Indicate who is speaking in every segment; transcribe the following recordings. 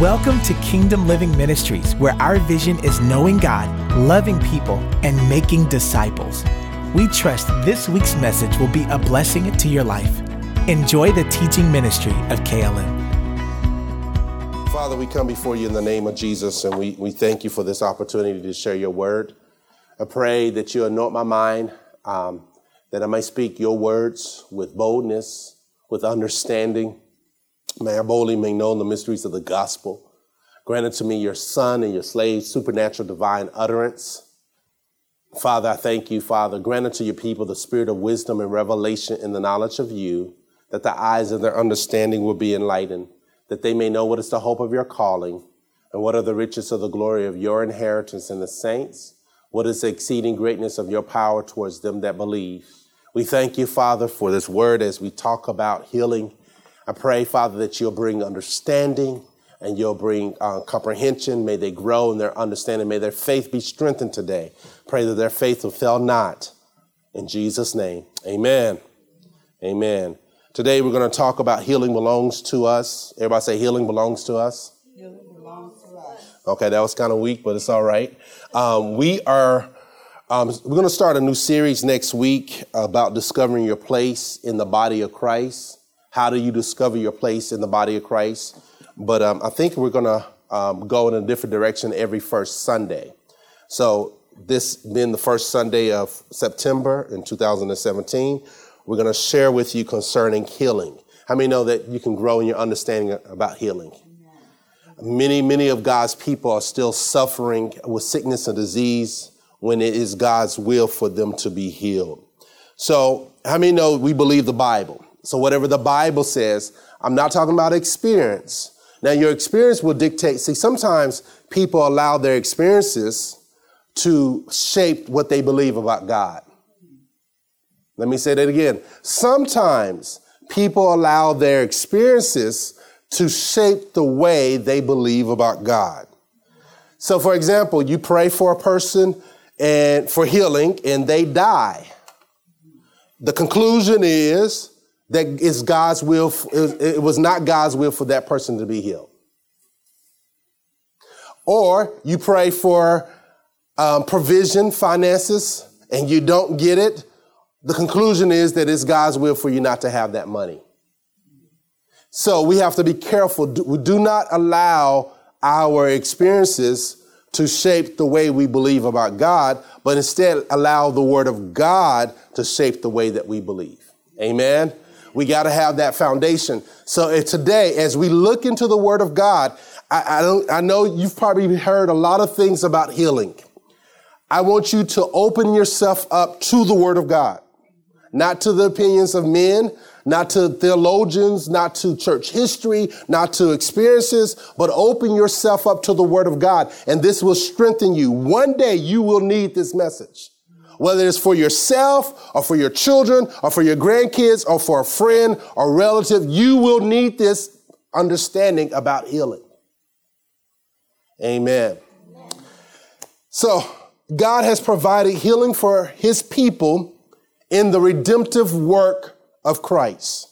Speaker 1: Welcome to Kingdom Living Ministries, where our vision is knowing God, loving people, and making disciples. We trust this week's message will be a blessing to your life. Enjoy the teaching ministry of KLM.
Speaker 2: Father, we come before you in the name of Jesus, and we, we thank you for this opportunity to share your word. I pray that you anoint my mind, um, that I may speak your words with boldness, with understanding May I boldly make known the mysteries of the gospel. Grant unto me your son and your slave supernatural divine utterance. Father, I thank you, Father. Grant unto your people the spirit of wisdom and revelation in the knowledge of you, that the eyes of their understanding will be enlightened, that they may know what is the hope of your calling, and what are the riches of the glory of your inheritance in the saints, what is the exceeding greatness of your power towards them that believe. We thank you, Father, for this word as we talk about healing I pray, Father, that you'll bring understanding and you'll bring uh, comprehension. May they grow in their understanding. May their faith be strengthened today. Pray that their faith will fail not. In Jesus' name, amen. Amen. Today we're going to talk about healing belongs to us. Everybody say healing belongs to us. Healing belongs to us. Okay, that was kind of weak, but it's all right. Um, we are. Um, we're going to start a new series next week about discovering your place in the body of Christ. How do you discover your place in the body of Christ? But um, I think we're going to um, go in a different direction every first Sunday. So, this being the first Sunday of September in 2017, we're going to share with you concerning healing. How many know that you can grow in your understanding about healing? Many, many of God's people are still suffering with sickness and disease when it is God's will for them to be healed. So, how many know we believe the Bible? So, whatever the Bible says, I'm not talking about experience. Now, your experience will dictate. See, sometimes people allow their experiences to shape what they believe about God. Let me say that again. Sometimes people allow their experiences to shape the way they believe about God. So, for example, you pray for a person and for healing and they die. The conclusion is that it's God's will, it was not God's will for that person to be healed. Or you pray for um, provision, finances, and you don't get it. The conclusion is that it's God's will for you not to have that money. So we have to be careful. We do not allow our experiences to shape the way we believe about God, but instead allow the Word of God to shape the way that we believe. Amen. We got to have that foundation. So eh, today, as we look into the Word of God, I, I, don't, I know you've probably heard a lot of things about healing. I want you to open yourself up to the Word of God, not to the opinions of men, not to theologians, not to church history, not to experiences, but open yourself up to the Word of God, and this will strengthen you. One day you will need this message whether it's for yourself or for your children or for your grandkids or for a friend or relative, you will need this understanding about healing. Amen. So, God has provided healing for his people in the redemptive work of Christ.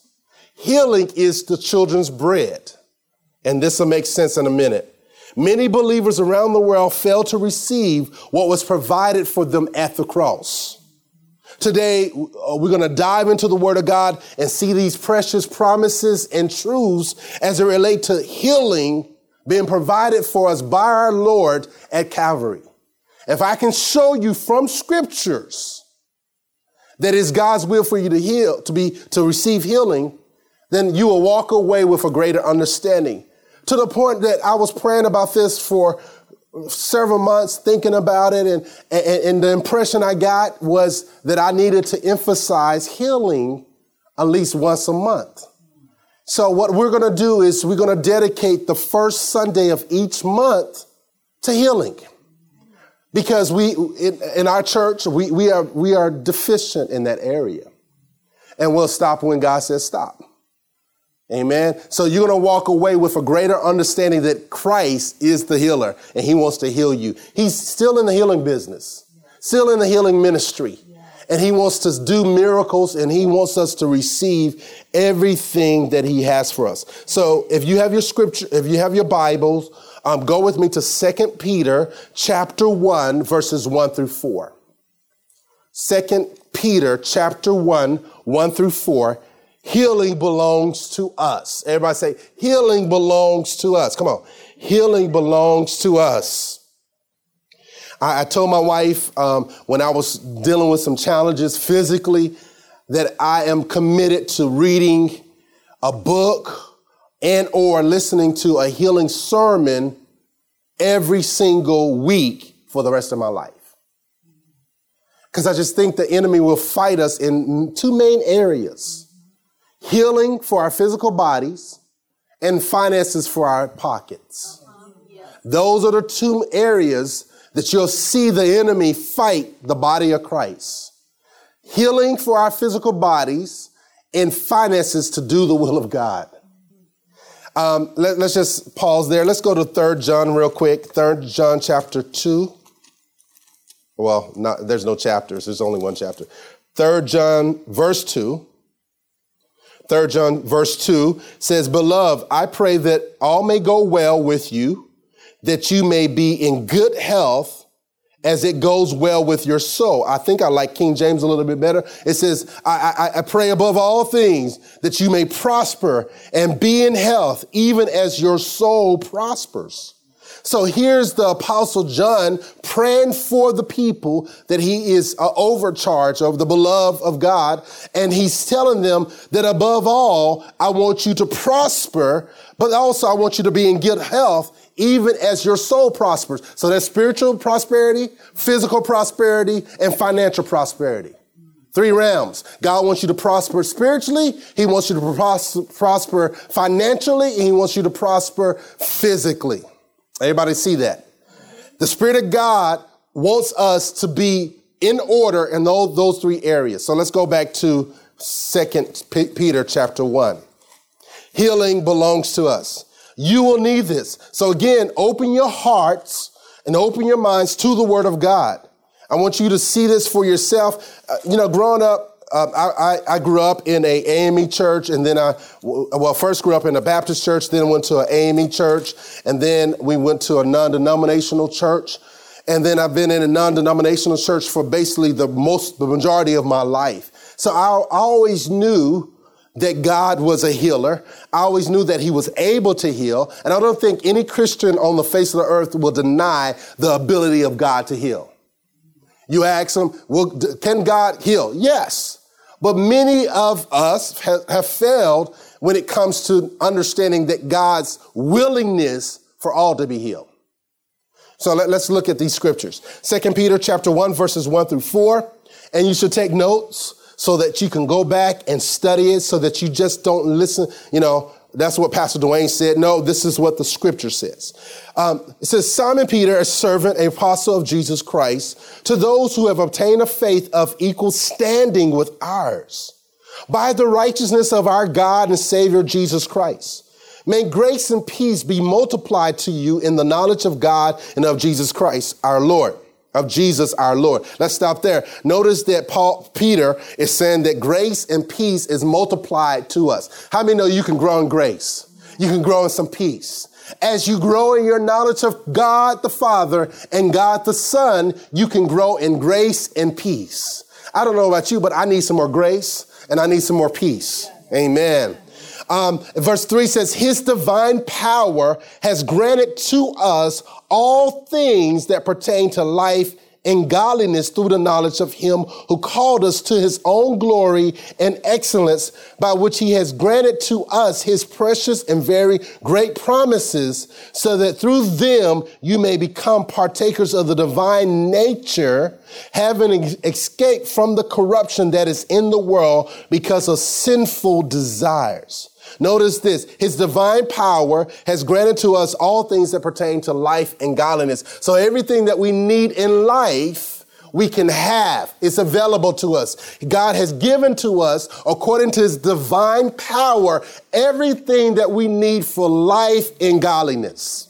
Speaker 2: Healing is the children's bread. And this will make sense in a minute. Many believers around the world fail to receive what was provided for them at the cross. Today, uh, we're going to dive into the Word of God and see these precious promises and truths as it relate to healing being provided for us by our Lord at Calvary. If I can show you from scriptures that it's God's will for you to heal, to be, to receive healing, then you will walk away with a greater understanding to the point that I was praying about this for several months, thinking about it, and, and, and the impression I got was that I needed to emphasize healing at least once a month. So what we're going to do is we're going to dedicate the first Sunday of each month to healing. Because we, in, in, our church, we, we, are, we are deficient in that area. And we'll stop when God says stop. Amen. So you're going to walk away with a greater understanding that Christ is the healer and he wants to heal you. He's still in the healing business, still in the healing ministry. and he wants to do miracles and he wants us to receive everything that he has for us. So if you have your scripture, if you have your Bibles, um, go with me to Second Peter chapter 1, verses 1 through 4. Second Peter chapter 1, 1 through 4. Healing belongs to us. Everybody say, healing belongs to us. Come on. Healing belongs to us. I, I told my wife um, when I was dealing with some challenges physically that I am committed to reading a book and or listening to a healing sermon every single week for the rest of my life. Because I just think the enemy will fight us in two main areas healing for our physical bodies and finances for our pockets. Those are the two areas that you'll see the enemy fight the body of Christ. Healing for our physical bodies and finances to do the will of God. Um, let, us just pause there. Let's go to Third John real quick. Third John chapter 2. Well, not, there's no chapters, there's only one chapter. Third John verse 2. Third John verse 2 says, Beloved, I pray that all may go well with you that you may be in good health as it goes well with your soul. I think I like King James a little bit better. It says, I, I, I, pray above all things that you may prosper and be in health, even as your soul prospers. So here's the apostle John praying for the people that he is uh, overcharged of the beloved of God. And he's telling them that above all, I want you to prosper, but also I want you to be in good health even as your soul prospers. So that's spiritual prosperity, physical prosperity, and financial prosperity. Three realms. God wants you to prosper spiritually. He wants you to pros- prosper financially. And he wants you to prosper physically. Everybody see that? The Spirit of God wants us to be in order in those, those three areas. So let's go back to Second Peter chapter 1. Healing belongs to us. You will need this. So again, open your hearts and open your minds to the Word of God. I want you to see this for yourself. Uh, you know, growing up, uh, I, I, grew up in a AME church, and then I, well, first grew up in a Baptist church, then went to an AME church, and then we went to a non-denominational church, and then I've been in a non-denominational church for basically the most, the majority of my life. So I, I always knew that God was a healer. I always knew that he was able to heal. And I don't think any Christian on the face of the earth will deny the ability of God to heal. You ask them, well, can God heal? Yes. But many of us have, failed when it comes to understanding that God's willingness for all to be healed. So let, us look at these scriptures. Second Peter chapter 1 verses 1 through 4. And you should take notes so that you can go back and study it so that you just don't listen. You know, that's what Pastor Dwayne said. No, this is what the scripture says. Um, it says, Simon Peter, a servant, a apostle of Jesus Christ, to those who have obtained a faith of equal standing with ours by the righteousness of our God and Savior Jesus Christ. May grace and peace be multiplied to you in the knowledge of God and of Jesus Christ, our Lord of Jesus our Lord. Let's stop there. Notice that Paul Peter is saying that grace and peace is multiplied to us. How many know you can grow in grace? You can grow in some peace. As you grow in your knowledge of God the Father and God the Son, you can grow in grace and peace. I don't know about you, but I need some more grace and I need some more peace. Amen. Um, verse 3 says, His divine power has granted to us all things that pertain to life and godliness through the knowledge of him who called us to his own glory and excellence by which he has granted to us his precious and very great promises so that through them you may become partakers of the divine nature having escaped from the corruption that is in the world because of sinful desires. Notice this. His divine power has granted to us all things that pertain to life and godliness. So everything that we need in life, we can have. It's available to us. God has given to us, according to his divine power, everything that we need for life and godliness.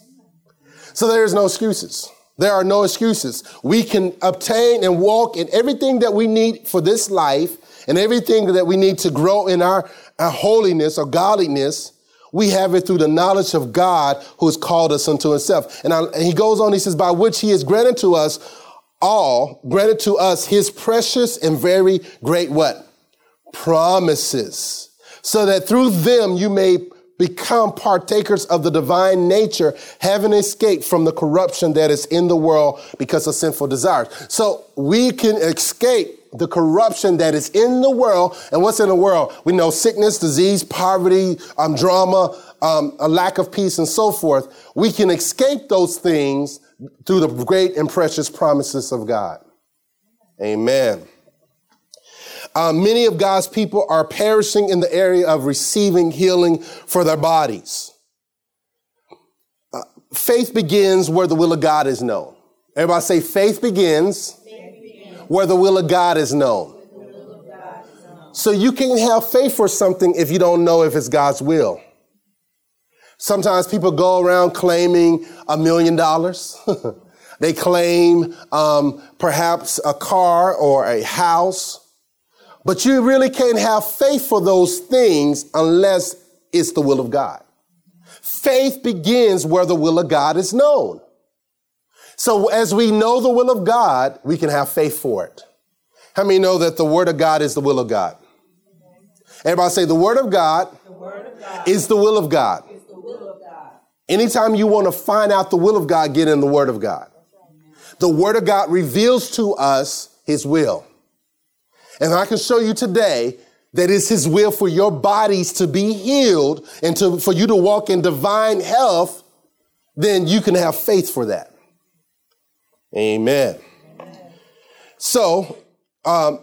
Speaker 2: So there's no excuses. There are no excuses. We can obtain and walk in everything that we need for this life and everything that we need to grow in our, our holiness or godliness. We have it through the knowledge of God who has called us unto himself. And, I, and he goes on, he says, by which he has granted to us all, granted to us his precious and very great what? Promises. So that through them you may become partakers of the divine nature, having escaped from the corruption that is in the world because of sinful desires. So we can escape the corruption that is in the world. And what's in the world? We know sickness, disease, poverty, um, drama, um, a lack of peace, and so forth. We can escape those things through the great and precious promises of God. Amen. Uh, many of God's people are perishing in the area of receiving healing for their bodies. Uh, faith begins where the will of God is known. Everybody say, faith begins, faith begins. Where the will of God is known. So you can't have faith for something if you don't know if it's God's will. Sometimes people go around claiming a million dollars. They claim um, perhaps a car or a house. But you really can't have faith for those things unless it's the will of God. Faith begins where the will of God is known. So as we know the will of God, we can have faith for it. How many know that the word of God is the will of God? Everybody say the word of God, word of God is the will of God. Will of God. Anytime you want to find out the will of God, get in the word of God. The word of God reveals to us his will. And I can show you today that it's his will for your bodies to be healed and to, for you to walk in divine health, then you can have faith for that. Amen. So, um,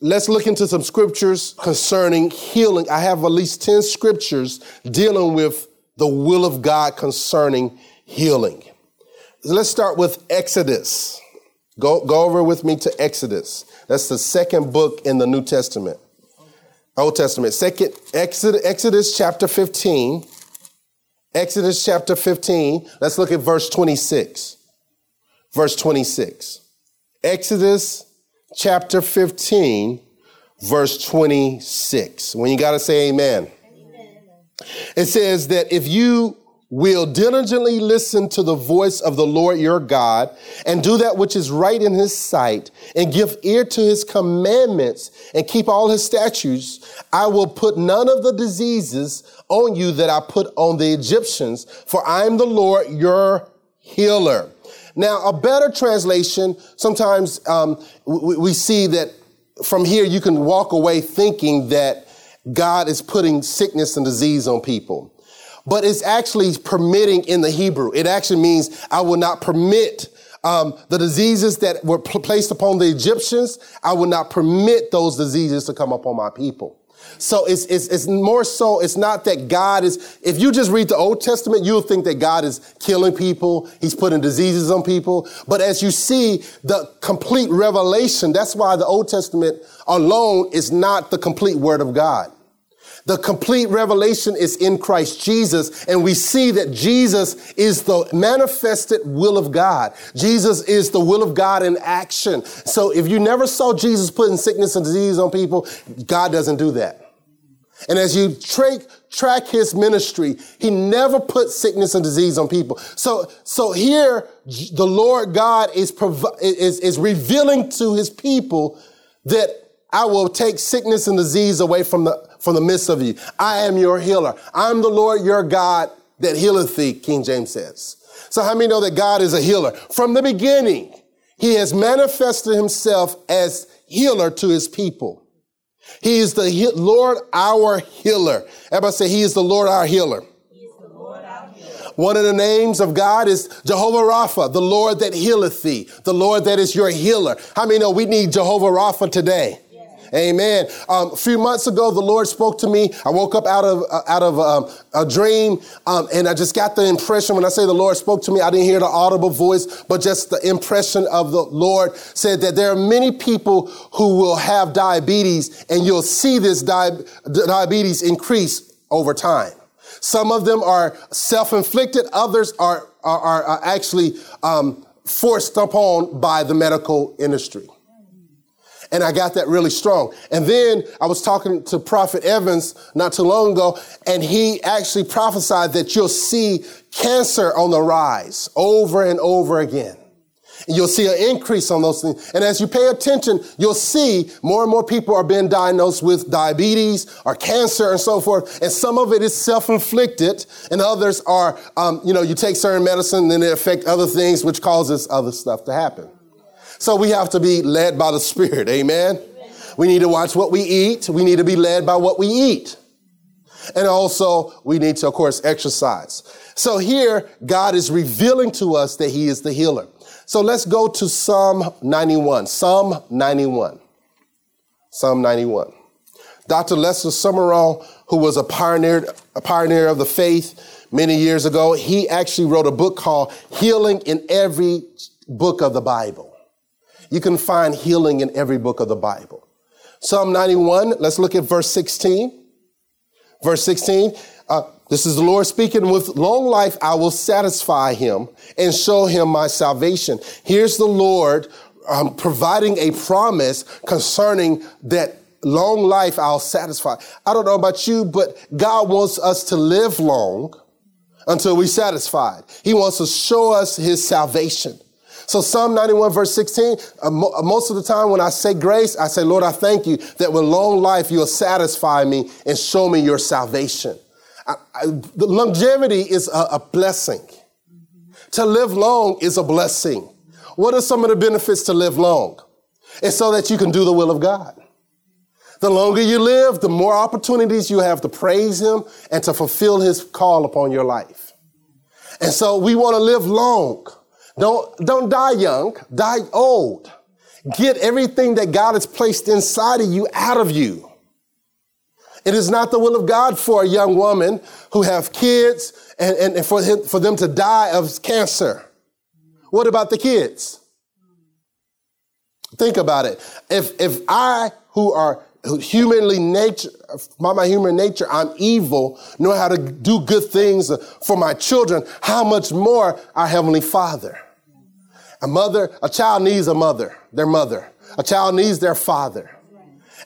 Speaker 2: let's look into some scriptures concerning healing. I have at least 10 scriptures dealing with the will of God concerning healing. Let's start with Exodus. Go, go over with me to Exodus. That's the second book in the New Testament. Old Testament. Second, Exodus, Exodus chapter 15. Exodus chapter 15. Let's look at verse 26. Verse 26. Exodus chapter 15, verse 26. When you got to say amen. amen. It says that if you will diligently listen to the voice of the Lord your God and do that which is right in his sight and give ear to his commandments and keep all his statutes, I will put none of the diseases on you that I put on the Egyptians, for I am the Lord your healer. Now, a better translation, sometimes um, we, we see that from here you can walk away thinking that God is putting sickness and disease on people but it's actually permitting in the Hebrew. It actually means I will not permit um, the diseases that were pl- placed upon the Egyptians. I will not permit those diseases to come upon my people. So it's, it's, it's more so, it's not that God is, if you just read the Old Testament, you'll think that God is killing people. He's putting diseases on people. But as you see the complete revelation, that's why the Old Testament alone is not the complete word of God. The complete revelation is in Christ Jesus, and we see that Jesus is the manifested will of God. Jesus is the will of God in action. So if you never saw Jesus putting sickness and disease on people, God doesn't do that. And as you tra- track his ministry, he never put sickness and disease on people. So, so here, the Lord God is, provi- is, is revealing to his people that I will take sickness and disease away from the from the midst of you. I am your healer. I'm the Lord your God that healeth thee, King James says. So how many know that God is a healer? From the beginning, he has manifested himself as healer to his people. He is the he- Lord our healer. Everybody say he is the Lord our healer. One of the names of God is Jehovah Rapha, the Lord that healeth thee, the Lord that is your healer. How many know we need Jehovah Rapha today? Amen. Um, a few months ago, the Lord spoke to me. I woke up out of uh, out of um, a dream, um, and I just got the impression. When I say the Lord spoke to me, I didn't hear the audible voice, but just the impression of the Lord said that there are many people who will have diabetes, and you'll see this di- diabetes increase over time. Some of them are self-inflicted. Others are are, are actually um, forced upon by the medical industry. And I got that really strong. And then I was talking to Prophet Evans not too long ago, and he actually prophesied that you'll see cancer on the rise over and over again. And you'll see an increase on those things. And as you pay attention, you'll see more and more people are being diagnosed with diabetes or cancer and so forth. And some of it is self-inflicted, and others are, um, you know, you take certain medicine, and then it affects other things, which causes other stuff to happen. So we have to be led by the Spirit. Amen. We need to watch what we eat. We need to be led by what we eat. And also, we need to, of course, exercise. So here, God is revealing to us that He is the healer. So let's go to Psalm 91. Psalm 91. Psalm 91. Dr. Lester Sumrall, who was a pioneer, a pioneer of the faith many years ago, he actually wrote a book called Healing in Every Book of the Bible. You can find healing in every book of the Bible. Psalm 91, let's look at verse 16. Verse 16, uh, this is the Lord speaking, with long life I will satisfy him and show him my salvation. Here's the Lord um, providing a promise concerning that long life I'll satisfy. I don't know about you, but God wants us to live long until we're satisfied. He wants to show us his salvation. So Psalm 91 verse 16, uh, uh, most of the time when I say grace, I say, Lord, I thank you that with long life you'll satisfy me and show me your salvation. I, I, the longevity is a, a blessing. Mm-hmm. To live long is a blessing. What are some of the benefits to live long? It's so that you can do the will of God. The longer you live, the more opportunities you have to praise Him and to fulfill His call upon your life. And so we want to live long. Don't, don't die young, die old. Get everything that God has placed inside of you out of you. It is not the will of God for a young woman who have kids and, and, and for, him, for them to die of cancer. What about the kids? Think about it. If, if I, who are humanly nature, by my human nature, I'm evil, know how to do good things for my children, how much more our Heavenly Father? A mother, a child needs a mother, their mother. A child needs their father.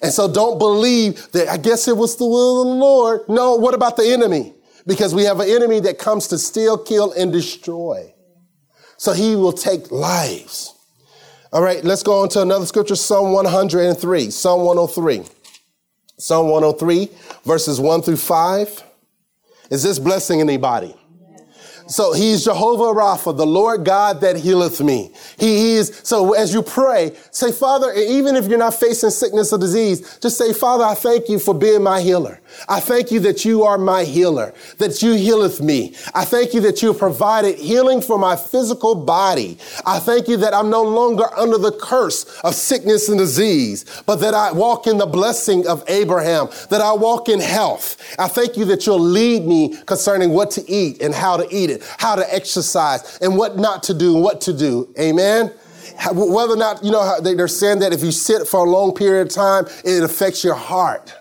Speaker 2: And so don't believe that, I guess it was the will of the Lord. No, what about the enemy? Because we have an enemy that comes to steal, kill, and destroy. So he will take lives. All right, let's go on to another scripture, Psalm 103. Psalm 103. Psalm 103, verses 1 through 5. Is this blessing anybody? So he's Jehovah Rapha, the Lord God that healeth me. He is, so as you pray, say, Father, even if you're not facing sickness or disease, just say, Father, I thank you for being my healer. I thank you that you are my healer, that you healeth me. I thank you that you have provided healing for my physical body. I thank you that I'm no longer under the curse of sickness and disease, but that I walk in the blessing of Abraham, that I walk in health. I thank you that you'll lead me concerning what to eat and how to eat it, how to exercise and what not to do and what to do. Amen whether or not, you know, they're saying that if you sit for a long period of time, it affects your heart.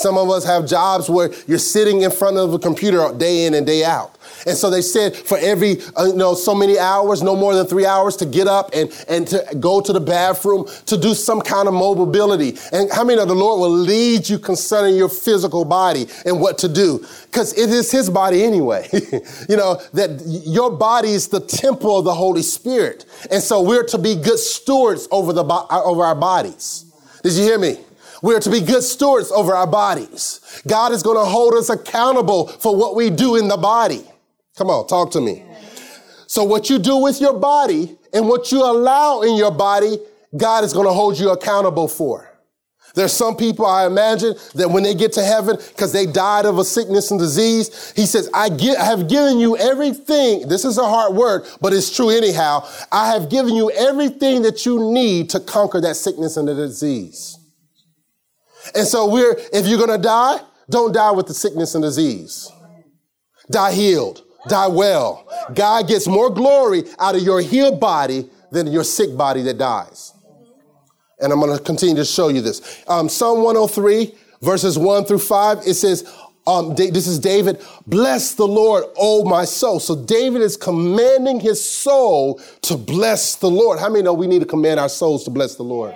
Speaker 2: Some of us have jobs where you're sitting in front of a computer day in and day out. And so they said for every, uh, you know, so many hours, no more than three hours to get up and, and to go to the bathroom, to do some kind of mobility. And how many of the Lord will lead you concerning your physical body and what to do? Because it is his body anyway. you know, that your body is the temple of the Holy Spirit. And so we're to be good stewards over the, over our bodies. Did you hear me? We are to be good stewards over our bodies. God is going to hold us accountable for what we do in the body. Come on, talk to me. So what you do with your body and what you allow in your body, God is going to hold you accountable for. There's some people I imagine that when they get to heaven, because they died of a sickness and disease, he says, I, get, I have given you everything. This is a hard word, but it's true anyhow. I have given you everything that you need to conquer that sickness and the disease. And so we're, if you're going to die, don't die with the sickness and disease. Die healed, die well. God gets more glory out of your healed body than your sick body that dies. And I'm going to continue to show you this. Um, Psalm 103, verses 1 through 5, it says, um, this is David, bless the Lord, oh my soul. So David is commanding his soul to bless the Lord. How many know we need to command our souls to bless the Lord?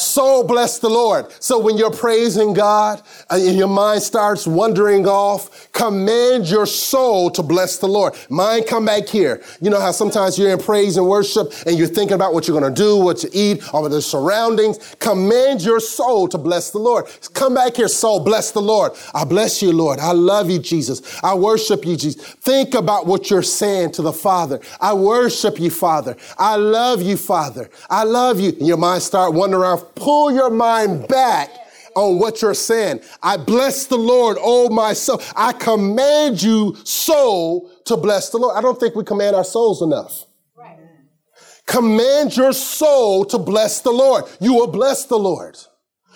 Speaker 2: Soul bless the Lord. So when you're praising God and your mind starts wandering off, command your soul to bless the Lord. Mind come back here. You know how sometimes you're in praise and worship and you're thinking about what you're going to do, what to eat, or the surroundings. Command your soul to bless the Lord. Come back here, soul, bless the Lord. I bless you, Lord. I love you, Jesus. I worship you, Jesus. Think about what you're saying to the Father. I worship you, Father. I love you, Father. I love you. And your mind start wandering around pull your mind back on what you're saying. I bless the Lord, oh my soul. I command you, soul, to bless the Lord. I don't think we command our souls enough. Command your soul to bless the Lord. You will bless the Lord.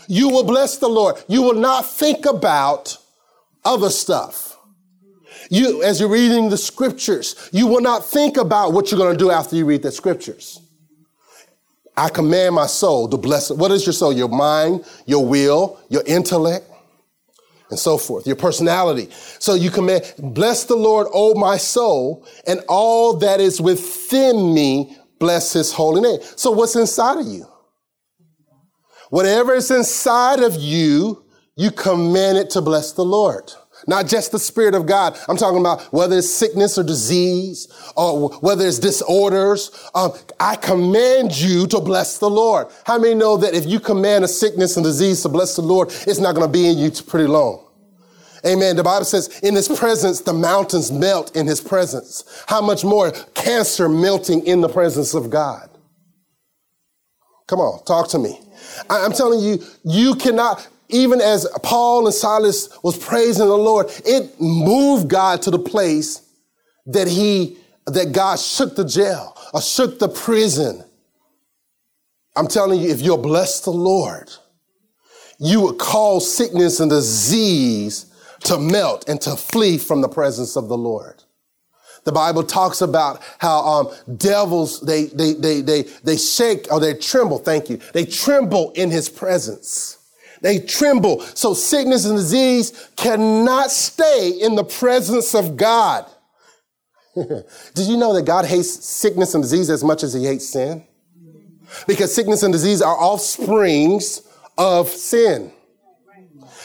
Speaker 2: You will bless the Lord. You will not think about other stuff. You, as you're reading the scriptures, you will not think about what you're going to do after you read the scriptures. I command my soul to bless it. What is your soul? Your mind, your will, your intellect, and so forth, your personality. So you command, bless the Lord, O my soul, and all that is within me, bless his holy name. So what's inside of you? Whatever is inside of you, you command it to bless the Lord. Not just the Spirit of God. I'm talking about whether it's sickness or disease or whether it's disorders. Um, I command you to bless the Lord. How many know that if you command a sickness and disease to bless the Lord, it's not going to be in you pretty long? Amen. The Bible says, in his presence, the mountains melt in his presence. How much more cancer melting in the presence of God? Come on, talk to me. I'm telling you, you cannot, even as Paul and Silas was praising the Lord, it moved God to the place that he, that God shook the jail or shook the prison. I'm telling you, if you'll bless the Lord, you would cause sickness and disease to melt and to flee from the presence of the Lord. The Bible talks about how um, devils they they they they they shake or they tremble. Thank you. They tremble in His presence. They tremble. So sickness and disease cannot stay in the presence of God. Did you know that God hates sickness and disease as much as he hates sin? Because sickness and disease are offsprings of sin.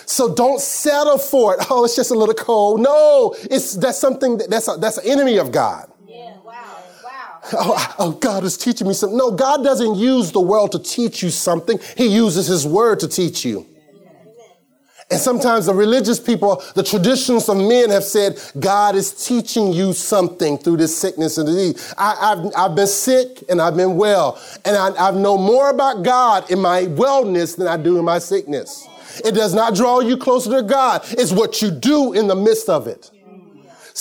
Speaker 2: So don't settle for it. Oh, it's just a little cold. No, it's that's something that, that's a, that's an enemy of God. Oh, oh, God is teaching me something. No, God doesn't use the world to teach you something. He uses His Word to teach you. And sometimes the religious people, the traditions of men have said, God is teaching you something through this sickness and disease. I, have I've been sick and I've been well. And I, I know more about God in my wellness than I do in my sickness. It does not draw you closer to God. It's what you do in the midst of it.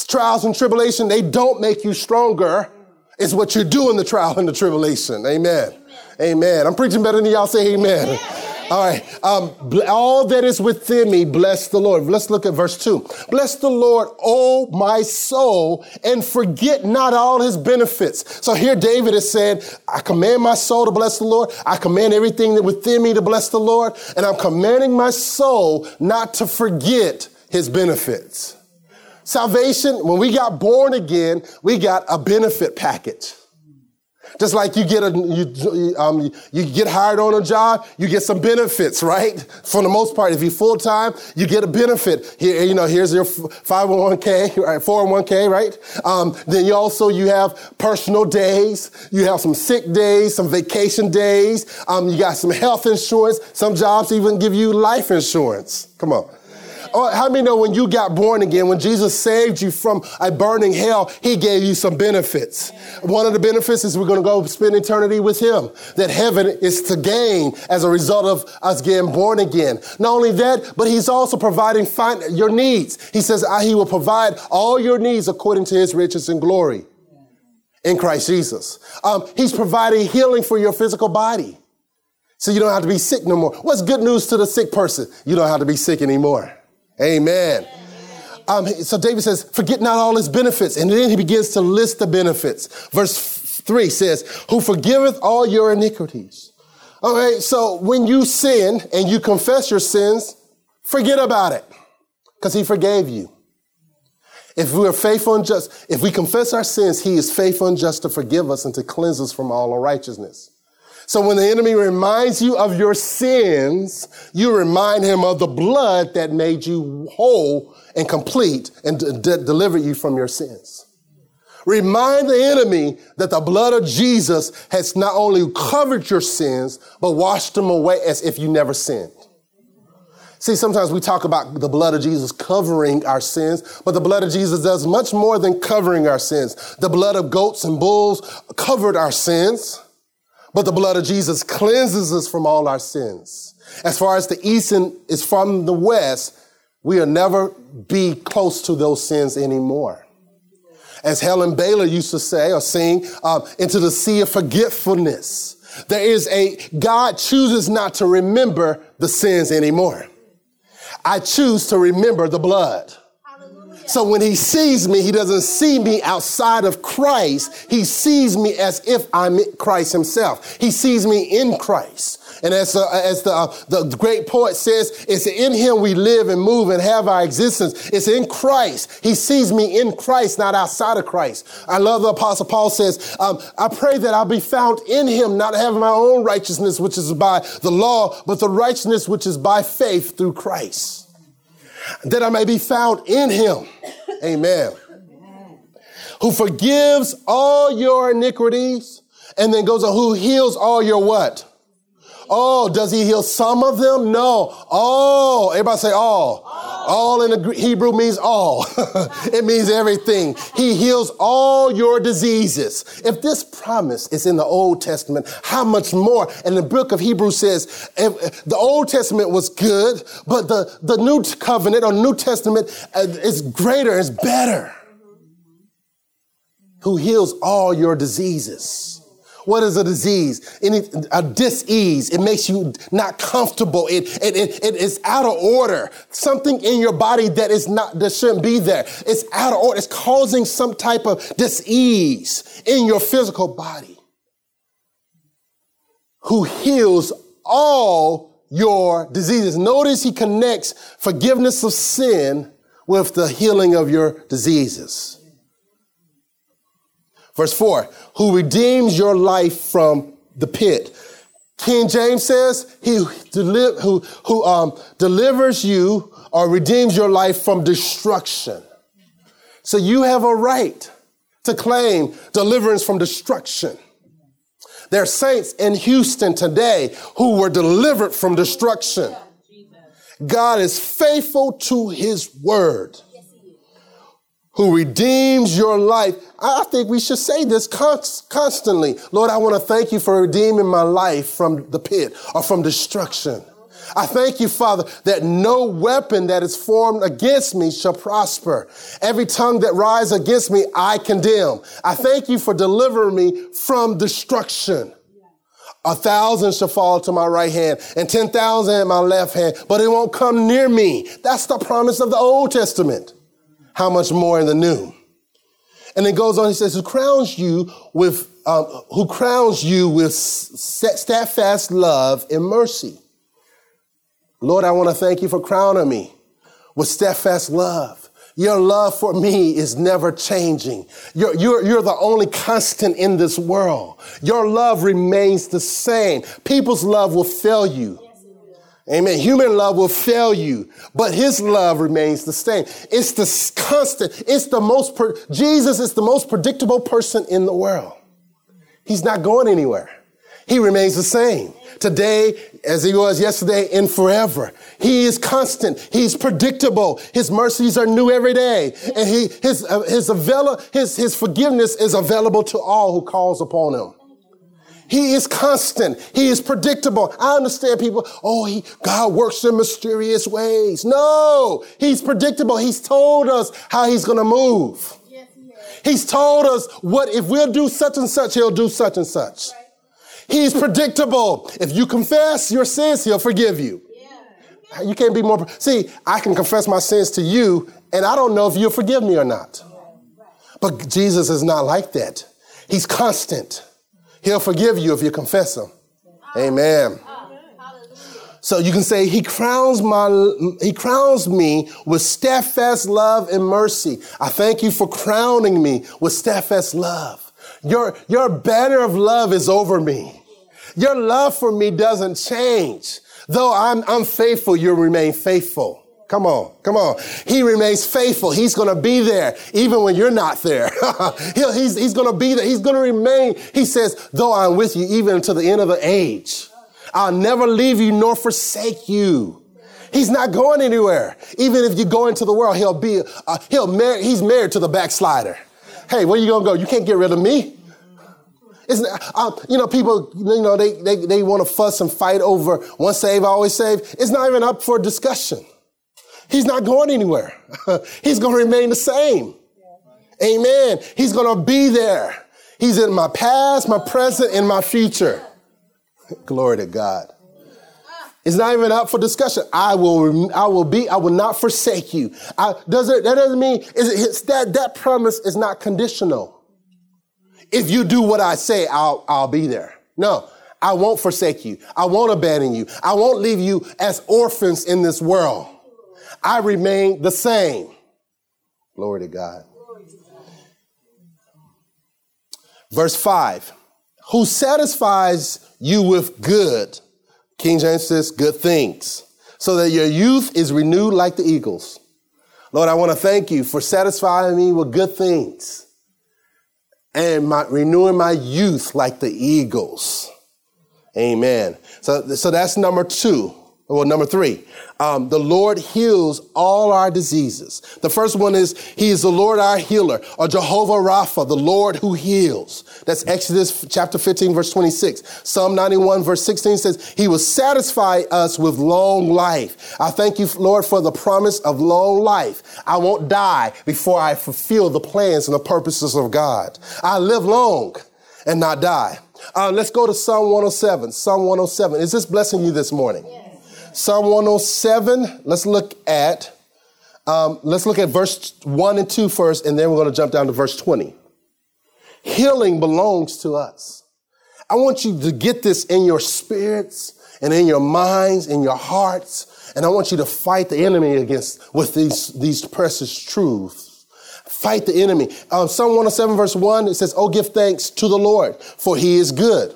Speaker 2: Trials and tribulation, they don't make you stronger. It's what you do in the trial and the tribulation. Amen. Amen. amen. I'm preaching better than y'all say amen. All right. Um, all that is within me, bless the Lord. Let's look at verse two. Bless the Lord, oh my soul, and forget not all his benefits. So here David is saying, I command my soul to bless the Lord. I command everything that within me to bless the Lord. And I'm commanding my soul not to forget his benefits. Salvation, when we got born again, we got a benefit package. Just like you get a you, um, you get hired on a job, you get some benefits, right? For the most part, if you're full time, you get a benefit. Here, you know, here's your 501k, right? 401k, right? Um, then you also you have personal days, you have some sick days, some vacation days. Um, you got some health insurance. Some jobs even give you life insurance. Come on. Oh, how many know when you got born again, when Jesus saved you from a burning hell, he gave you some benefits. One of the benefits is we're going to go spend eternity with him. That heaven is to gain as a result of us getting born again. Not only that, but he's also providing your needs. He says he will provide all your needs according to his riches and glory in Christ Jesus. Um, he's providing healing for your physical body. So you don't have to be sick no more. What's good news to the sick person? You don't have to be sick anymore. Amen. Um, so David says, forget not all his benefits. And then he begins to list the benefits. Verse three says, who forgiveth all your iniquities. Okay, so when you sin and you confess your sins, forget about it. because he forgave you. If we are faithful and just, if we confess our sins, he is faithful and just to forgive us and to cleanse us from all unrighteousness. So when the enemy reminds you of your sins, you remind him of the blood that made you whole and complete and d- d- delivered you from your sins. Remind the enemy that the blood of Jesus has not only covered your sins, but washed them away as if you never sinned. See, sometimes we talk about the blood of Jesus covering our sins, but the blood of Jesus does much more than covering our sins. The blood of goats and bulls covered our sins, but the blood of Jesus cleanses us from all our sins. As far as the east is from the west, we'll never be close to those sins anymore. As Helen Baylor used to say or sing, uh, into the sea of forgetfulness. There is a, God chooses not to remember the sins anymore. I choose to remember the blood. So when he sees me, he doesn't see me outside of Christ. He sees me as if I'm Christ himself. He sees me in Christ. And as, uh, as the, uh, the great poet says, it's in him we live and move and have our existence. It's in Christ. He sees me in Christ, not outside of Christ. I love the apostle Paul says, um, I pray that I'll be found in him, not having my own righteousness, which is by the law, but the righteousness which is by faith through Christ that I may be found in him. Amen. Who forgives all your iniquities and then goes on, who heals all your what? Oh, does he heal some of them? No. All. Everybody say all. All, all in the Hebrew means all. it means everything. He heals all your diseases. If this promise is in the Old Testament, how much more? And the book of Hebrews says the Old Testament was good, but the, the New Covenant or New Testament uh, is greater, is better. Who heals all your diseases. What is a disease? Any, a disease. It makes you not comfortable. It, it, it, it is out of order. Something in your body that is not, that shouldn't be there. It's out of order. It's causing some type of disease in your physical body. Who heals all your diseases. Notice he connects forgiveness of sin with the healing of your diseases. Verse 4 Who redeems your life from the pit. King James says, He deli- who, who um, delivers you or redeems your life from destruction. So you have a right to claim deliverance from destruction. There are saints in Houston today who were delivered from destruction. God is faithful to his word who redeems your life. I think we should say this constantly. Lord, I want to thank you for redeeming my life from the pit or from destruction. I thank you, Father, that no weapon that is formed against me shall prosper. Every tongue that rises against me, I condemn. I thank you for delivering me from destruction. A thousand shall fall to my right hand and 10,000 at my left hand, but it won't come near me. That's the promise of the Old Testament how much more in the new? And it goes on, he says, who crowns you with, um, who crowns you with steadfast love and mercy. Lord, I want to thank you for crowning me with steadfast love. Your love for me is never changing. You're, you're, you're the only constant in this world. Your love remains the same. People's love will fail you. Amen. Human love will fail you, but his love remains the same. It's the constant. It's the most, per- Jesus is the most predictable person in the world. He's not going anywhere. He remains the same today as he was yesterday and forever. He is constant. He's predictable. His mercies are new every day. And he, his, uh, his, avail- his, his forgiveness is available to all who calls upon him. He is constant. He is predictable. I understand people, oh, he, God works in mysterious ways. No, he's predictable. He's told us how he's going to move. Yes, he he's told us what, if we'll do such and such, he'll do such and such. Right. He's predictable. If you confess your sins, he'll forgive you. Yeah. You can't be more. See, I can confess my sins to you, and I don't know if you'll forgive me or not. But Jesus is not like that. He's constant. He'll forgive you if you confess him. Amen. So you can say he crowns my, he crowns me with steadfast love and mercy. I thank you for crowning me with steadfast love. Your, your banner of love is over me. Your love for me doesn't change. Though I'm unfaithful, you remain faithful. Come on, come on. He remains faithful. He's going to be there even when you're not there. he's he's going to be there. He's going to remain. He says, though I'm with you even until the end of the age, I'll never leave you nor forsake you. He's not going anywhere. Even if you go into the world, he'll be, uh, he'll mar- he's married to the backslider. Hey, where you going to go? You can't get rid of me. Isn't uh, you know, people, you know, they, they, they want to fuss and fight over once saved, always saved. It's not even up for discussion. He's not going anywhere. He's going to remain the same. Amen. He's going to be there. He's in my past, my present, and my future. Glory to God. It's not even up for discussion. I will, I will be, I will not forsake you. I, does it, that doesn't mean, is it, that, that promise is not conditional if you do what I say, I'll, I'll be there. No, I won't forsake you. I won't abandon you. I won't leave you as orphans in this world. I remain the same. Glory to God. Verse 5 Who satisfies you with good, King James says, good things, so that your youth is renewed like the eagles. Lord, I want to thank you for satisfying me with good things and my, renewing my youth like the eagles. Amen. So, so that's number two. Well, number three, um, the Lord heals all our diseases. The first one is He is the Lord our healer, or Jehovah Rapha, the Lord who heals. That's Exodus chapter 15, verse 26. Psalm 91, verse 16 says, He will satisfy us with long life. I thank you, Lord, for the promise of long life. I won't die before I fulfill the plans and the purposes of God. I live long and not die. Uh, let's go to Psalm 107. Psalm 107. Is this blessing you this morning? Psalm 107, let's look at um, let's look at verse 1 and 2 first, and then we're going to jump down to verse 20. Healing belongs to us. I want you to get this in your spirits and in your minds, in your hearts, and I want you to fight the enemy against with these, these precious truths. Fight the enemy. Um, Psalm 107 verse 1, it says, Oh, give thanks to the Lord, for he is good.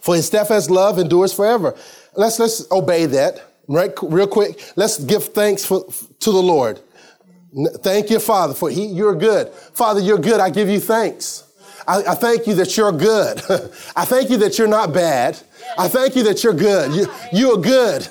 Speaker 2: For his steadfast love endures forever let's let's obey that right real quick. Let's give thanks for, to the Lord. Thank you, Father, for he, you're good. Father, you're good. I give you thanks. I, I thank you that you're good. I thank you that you're not bad. I thank you that you're good. You, you are good.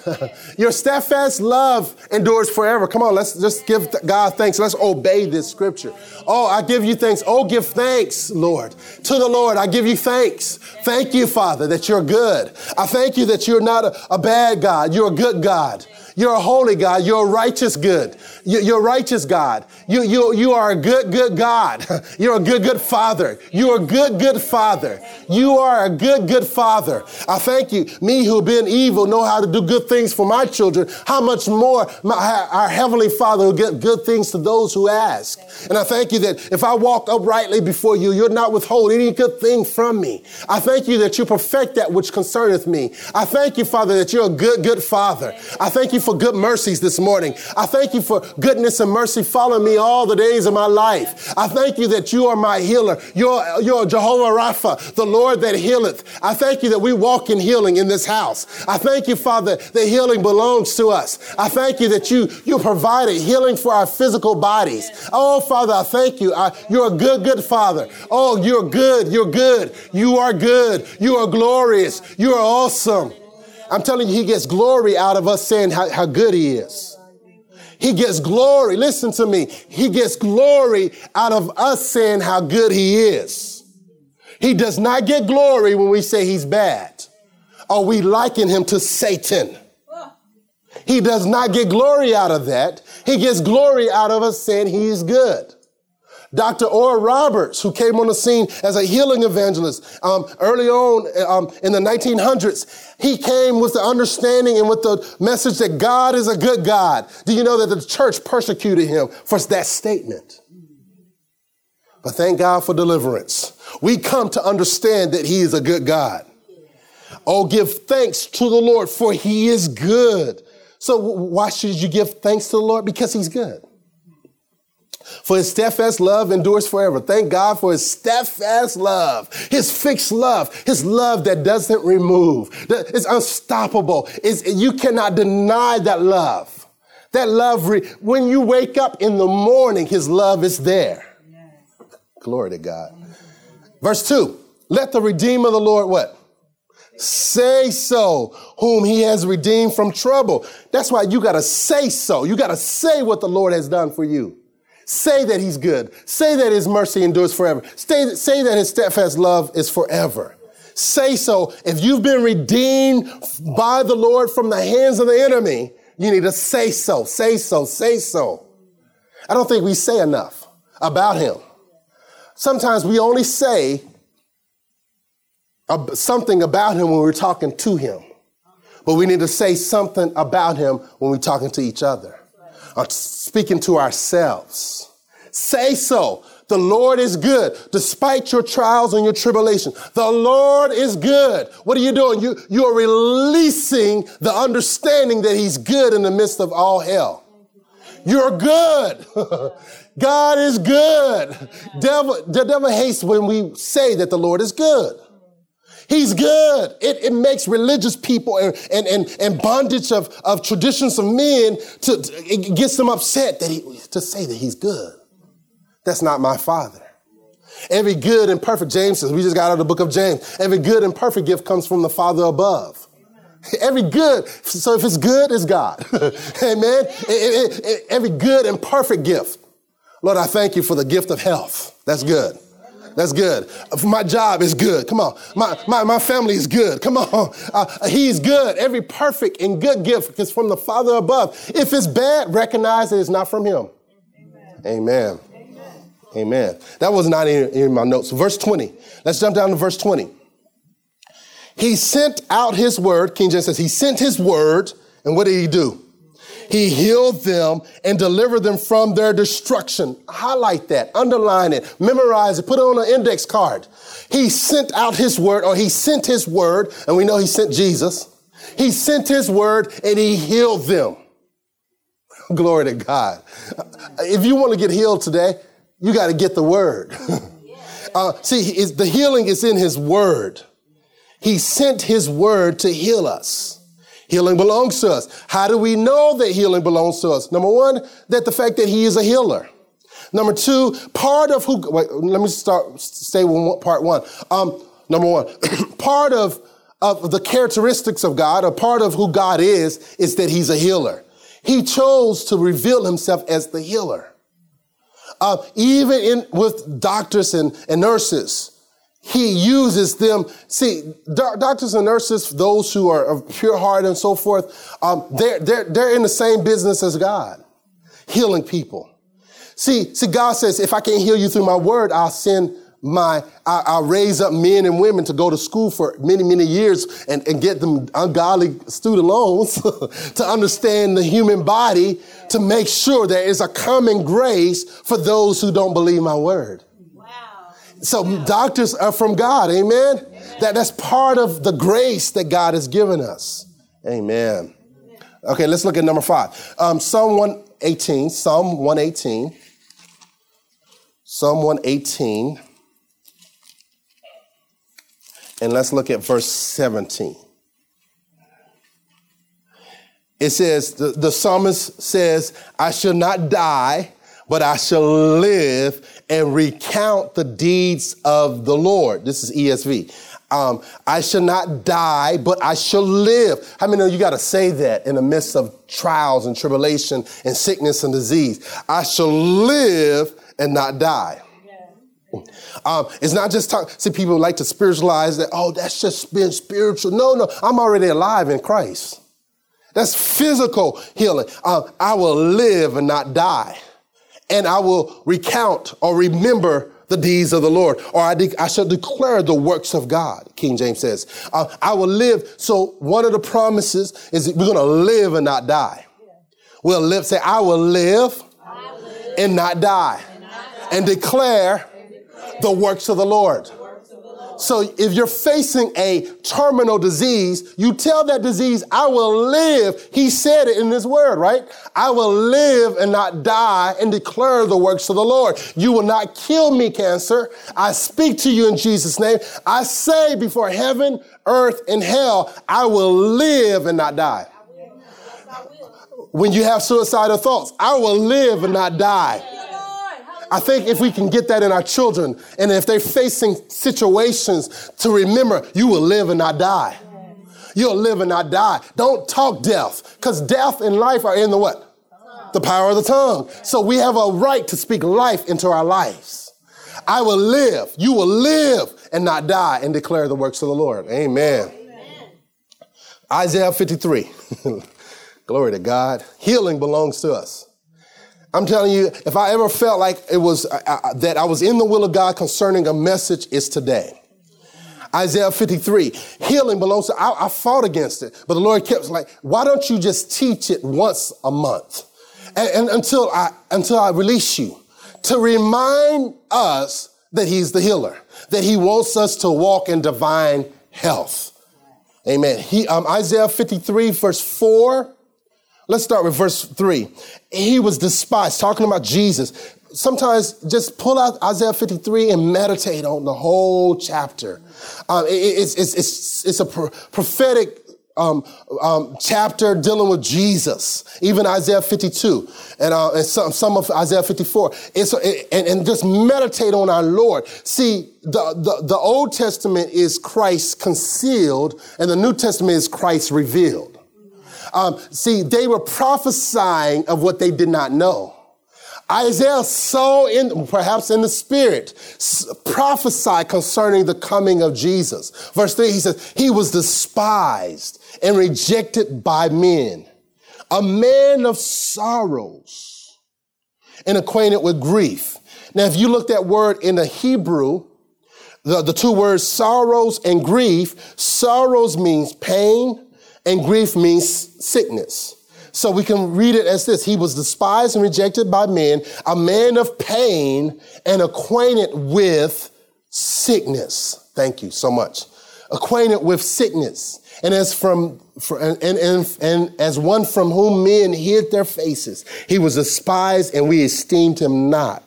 Speaker 2: Your steadfast love endures forever. Come on, let's just give God thanks. Let's obey this scripture. Oh, I give you thanks. Oh, give thanks, Lord. To the Lord, I give you thanks. Thank you, Father, that you're good. I thank you that you're not a, a bad God. You're a good God. You're a holy God. You're a righteous good. You're a righteous God. You, you, you are a good, good God. You're a good, good Father. You're a good, good Father. You are a good, good Father. I thank you. Me who been evil know how to do good things for my children. How much more my, our Heavenly Father will get good things to those who ask. And I thank you that if I walk uprightly before you, you're not withhold any good thing from me. I thank you that you perfect that which concerneth me. I thank you, Father, that you're a good, good Father. I thank you for good mercies this morning. I thank you for goodness and mercy following me all the days of my life. I thank you that you are my healer. You're, you're Jehovah Rapha, the Lord that healeth. I thank you that we walk in healing in this house. I thank you, Father, that healing belongs to us. I thank you that you, you provided healing for our physical bodies. Oh, Father, I thank you. I, you're a good, good Father. Oh, you're good. You're good. You are good. You are glorious. You are awesome. I'm telling you, he gets glory out of us saying how, how good he is. He gets glory. Listen to me. He gets glory out of us saying how good he is. He does not get glory when we say he's bad or we liken him to Satan. He does not get glory out of that. He gets glory out of us saying he is good. Dr. Oral Roberts, who came on the scene as a healing evangelist um, early on um, in the 1900s, he came with the understanding and with the message that God is a good God. Do you know that the church persecuted him for that statement? But thank God for deliverance. We come to understand that he is a good God. Oh, give thanks to the Lord, for he is good. So, why should you give thanks to the Lord? Because he's good. For his steadfast love endures forever. Thank God for his steadfast love, his fixed love, his love that doesn't remove. It's unstoppable. It's, you cannot deny that love. That love, re- when you wake up in the morning, his love is there. Yes. Glory to God. Verse 2 Let the Redeemer of the Lord what? Say so, whom he has redeemed from trouble. That's why you got to say so. You got to say what the Lord has done for you. Say that he's good. Say that his mercy endures forever. Say, say that his steadfast love is forever. Say so. If you've been redeemed by the Lord from the hands of the enemy, you need to say so, say so, say so. I don't think we say enough about him. Sometimes we only say something about him when we're talking to him. But we need to say something about him when we're talking to each other or speaking to ourselves. Say so. The Lord is good despite your trials and your tribulation. The Lord is good. What are you doing? You, you are releasing the understanding that He's good in the midst of all hell. You're good. God is good. Devil, the devil hates when we say that the Lord is good. He's good. It, it makes religious people and, and, and, and bondage of, of traditions of men to, it gets them upset that he, to say that he's good. That's not my father. Every good and perfect, James says, we just got out of the book of James. Every good and perfect gift comes from the Father above. Every good, so if it's good, it's God. Amen. Every good and perfect gift. Lord, I thank you for the gift of health. That's good. That's good. My job is good. Come on. My, my, my family is good. Come on. Uh, he's good. Every perfect and good gift is from the Father above. If it's bad, recognize that it's not from Him. Amen. Amen. Amen. That was not in, in my notes. Verse 20. Let's jump down to verse 20. He sent out his word. King James says he sent his word. And what did he do? He healed them and delivered them from their destruction. Highlight that, underline it, memorize it, put it on an index card. He sent out his word, or he sent his word, and we know he sent Jesus. He sent his word and he healed them. Glory to God. If you want to get healed today, you got to get the word. uh, see, the healing is in his word. He sent his word to heal us. Healing belongs to us. How do we know that healing belongs to us? Number one, that the fact that he is a healer. Number two, part of who, wait, let me start, stay with part one. Um, number one, part of, of the characteristics of God, or part of who God is, is that he's a healer. He chose to reveal himself as the healer. Uh, even in, with doctors and, and nurses, he uses them. See, doctors and nurses, those who are of pure heart and so forth, um, they're, they're, they're in the same business as God, healing people. See, see, God says, if I can't heal you through my word, I'll send my, I, will raise up men and women to go to school for many, many years and, and get them ungodly student loans to understand the human body to make sure there is a common grace for those who don't believe my word. So doctors are from God. Amen? That, that's part of the grace that God has given us. Amen. Okay, let's look at number five. Um, Psalm 118, Psalm 118. Psalm 118. And let's look at verse 17. It says, the, the psalmist says, I shall not die, but I shall live and recount the deeds of the Lord. This is ESV. Um, I shall not die, but I shall live. How many know you got to say that in the midst of trials and tribulation and sickness and disease? I shall live and not die. Um, it's not just talk. See, people like to spiritualize that. Oh, that's just being spiritual. No, no, I'm already alive in Christ. That's physical healing. Um, I will live and not die and I will recount or remember the deeds of the Lord, or I, de- I shall declare the works of God, King James says. Uh, I will live. So one of the promises is we're going to live and not die. We'll live, say, I will live, I will live and, not die, and, not die, and declare the works of the Lord. So if you're facing a terminal disease, you tell that disease, I will live. He said it in this word, right? I will live and not die and declare the works of the Lord. You will not kill me, cancer. I speak to you in Jesus' name. I say before heaven, earth, and hell, I will live and not die. When you have suicidal thoughts, I will live and not die. I think if we can get that in our children, and if they're facing situations, to remember you will live and not die. You'll live and not die. Don't talk death, because death and life are in the what? The power of the tongue. So we have a right to speak life into our lives. I will live. You will live and not die and declare the works of the Lord. Amen. Amen. Isaiah 53. Glory to God. Healing belongs to us. I'm telling you, if I ever felt like it was uh, uh, that I was in the will of God concerning a message, it's today. Isaiah 53, healing belongs to, I, I fought against it, but the Lord kept like, why don't you just teach it once a month? And, and until I, until I release you to remind us that he's the healer, that he wants us to walk in divine health. Amen. He, um, Isaiah 53 verse 4 Let's start with verse three. He was despised, talking about Jesus. Sometimes just pull out Isaiah 53 and meditate on the whole chapter. Um, it, it's, it's, it's, it's a pro- prophetic um, um, chapter dealing with Jesus, even Isaiah 52 and, uh, and some, some of Isaiah 54. It's, it, and, and just meditate on our Lord. See, the, the, the Old Testament is Christ concealed, and the New Testament is Christ revealed. Um, see, they were prophesying of what they did not know. Isaiah saw in, perhaps in the spirit, prophesied concerning the coming of Jesus. Verse three, he says, he was despised and rejected by men, a man of sorrows and acquainted with grief. Now, if you look that word in the Hebrew, the, the two words sorrows and grief, sorrows means pain, and grief means sickness. So we can read it as this. He was despised and rejected by men, a man of pain and acquainted with sickness. Thank you so much. Acquainted with sickness. And as from, and, and, and as one from whom men hid their faces, he was despised and we esteemed him not.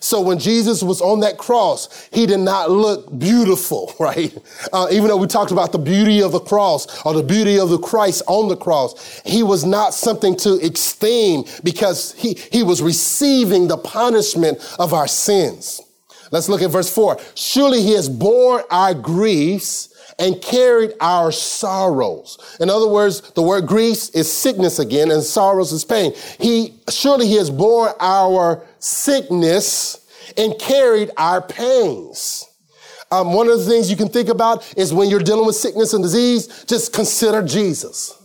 Speaker 2: So when Jesus was on that cross, he did not look beautiful, right? Uh, even though we talked about the beauty of the cross or the beauty of the Christ on the cross, he was not something to esteem because he, he was receiving the punishment of our sins. Let's look at verse four. Surely he has borne our griefs and carried our sorrows. In other words, the word grief is sickness again and sorrows is pain. He, surely he has borne our sickness and carried our pains. Um, one of the things you can think about is when you're dealing with sickness and disease, just consider Jesus.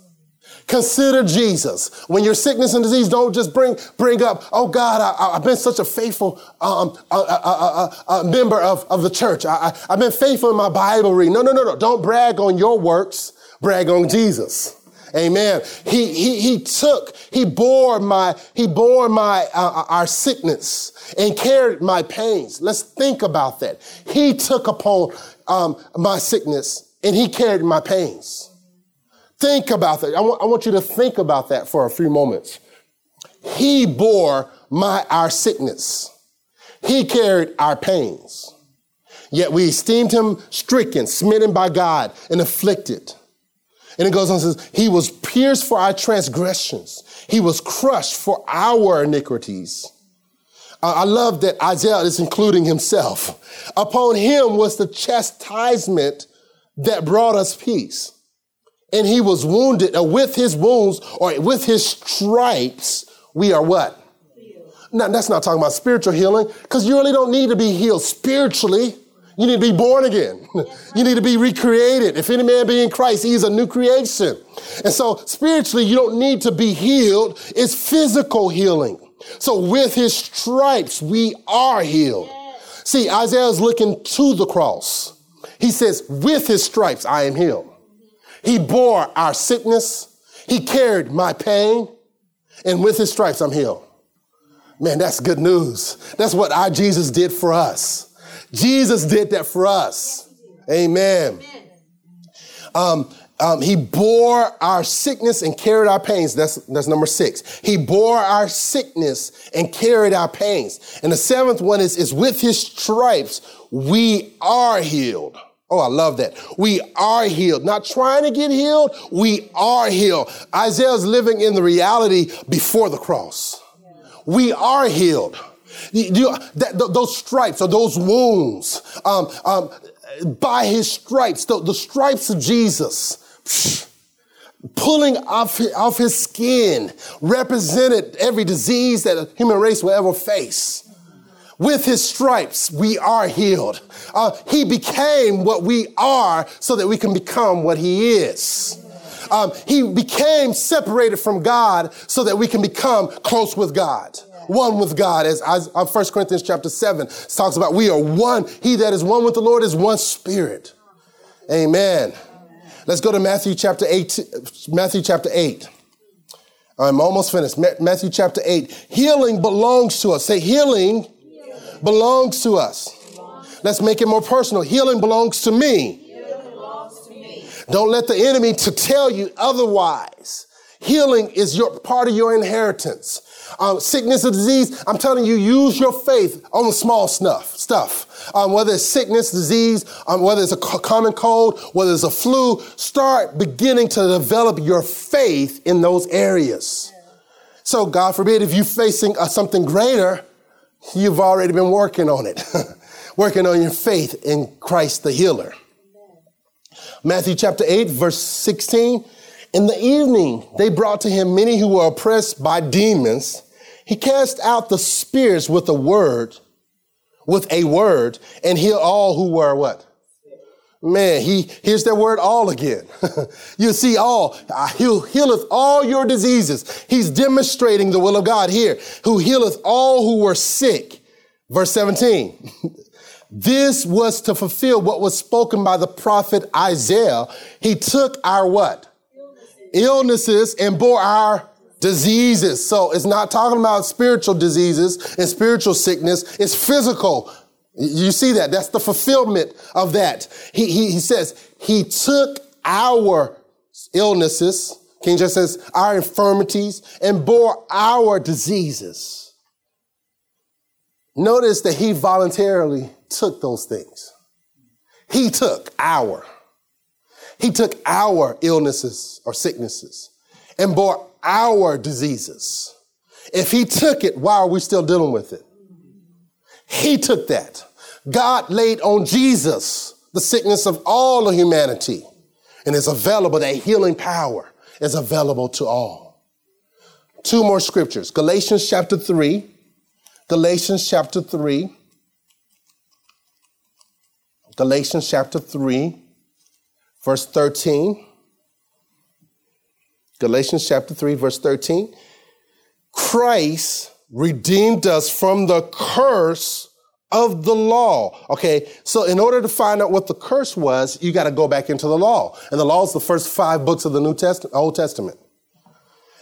Speaker 2: Consider Jesus. When your sickness and disease, don't just bring bring up, oh God, I, have been such a faithful um, uh, uh, uh, member of, of the church. I, I, I've been faithful in my Bible reading. No, no, no, no. Don't brag on your works. Brag on Jesus. Amen. He, he, he took, he bore my, he bore my, uh, our sickness and carried my pains. Let's think about that. He took upon um, my sickness and he carried my pains. Think about that. I want, I want you to think about that for a few moments. He bore my, our sickness. He carried our pains. Yet we esteemed him stricken, smitten by God, and afflicted. And it goes on and says, He was pierced for our transgressions. He was crushed for our iniquities. I love that Isaiah is including himself. Upon him was the chastisement that brought us peace and he was wounded, or with his wounds, or with his stripes, we are what? Now, that's not talking about spiritual healing, because you really don't need to be healed spiritually. You need to be born again. you need to be recreated. If any man be in Christ, he is a new creation. And so spiritually, you don't need to be healed. It's physical healing. So with his stripes, we are healed. See, Isaiah is looking to the cross. He says, with his stripes, I am healed. He bore our sickness. He carried my pain. And with his stripes, I'm healed. Man, that's good news. That's what our Jesus did for us. Jesus did that for us. Amen. Um, um, he bore our sickness and carried our pains. That's, that's number six. He bore our sickness and carried our pains. And the seventh one is, is with his stripes, we are healed. Oh, I love that. We are healed. Not trying to get healed, we are healed. Isaiah's living in the reality before the cross. We are healed. You, you, that, those stripes or those wounds, um, um, by his stripes, the, the stripes of Jesus, pulling off, off his skin represented every disease that a human race will ever face. With his stripes, we are healed. Uh, he became what we are so that we can become what he is. Um, he became separated from God so that we can become close with God. One with God, as, as 1 uh, Corinthians chapter 7 talks about, we are one. He that is one with the Lord is one spirit. Amen. Let's go to Matthew chapter 8. Matthew chapter 8. I'm almost finished. Matthew chapter 8. Healing belongs to us. Say, healing, belongs to us. Let's make it more personal. Healing belongs to me. Don't let the enemy to tell you otherwise. Healing is your part of your inheritance. Um, sickness or disease, I'm telling you, use your faith on the small stuff. Stuff. Um, whether it's sickness, disease, um, whether it's a common cold, whether it's a flu, start beginning to develop your faith in those areas. So, God forbid, if you're facing uh, something greater, you've already been working on it, working on your faith in Christ the healer. Matthew chapter 8, verse 16. In the evening, they brought to him many who were oppressed by demons. He cast out the spirits with a word, with a word, and healed all who were what? Man, he here's that word all again. you see all. Uh, he healeth all your diseases. He's demonstrating the will of God here, who healeth all who were sick. Verse 17. this was to fulfill what was spoken by the prophet Isaiah. He took our what? illnesses and bore our diseases. So it's not talking about spiritual diseases and spiritual sickness. It's physical. You see that? That's the fulfillment of that. He, he, he says, he took our illnesses. King James says, our infirmities and bore our diseases. Notice that he voluntarily took those things. He took our. He took our illnesses or sicknesses and bore our diseases. If he took it, why are we still dealing with it? He took that. God laid on Jesus the sickness of all of humanity and is available. That healing power is available to all. Two more scriptures Galatians chapter 3. Galatians chapter 3. Galatians chapter 3 verse 13. Galatians chapter 3, verse 13. Christ redeemed us from the curse of the law. Okay, so in order to find out what the curse was, you got to go back into the law. And the law is the first five books of the New Testament, Old Testament.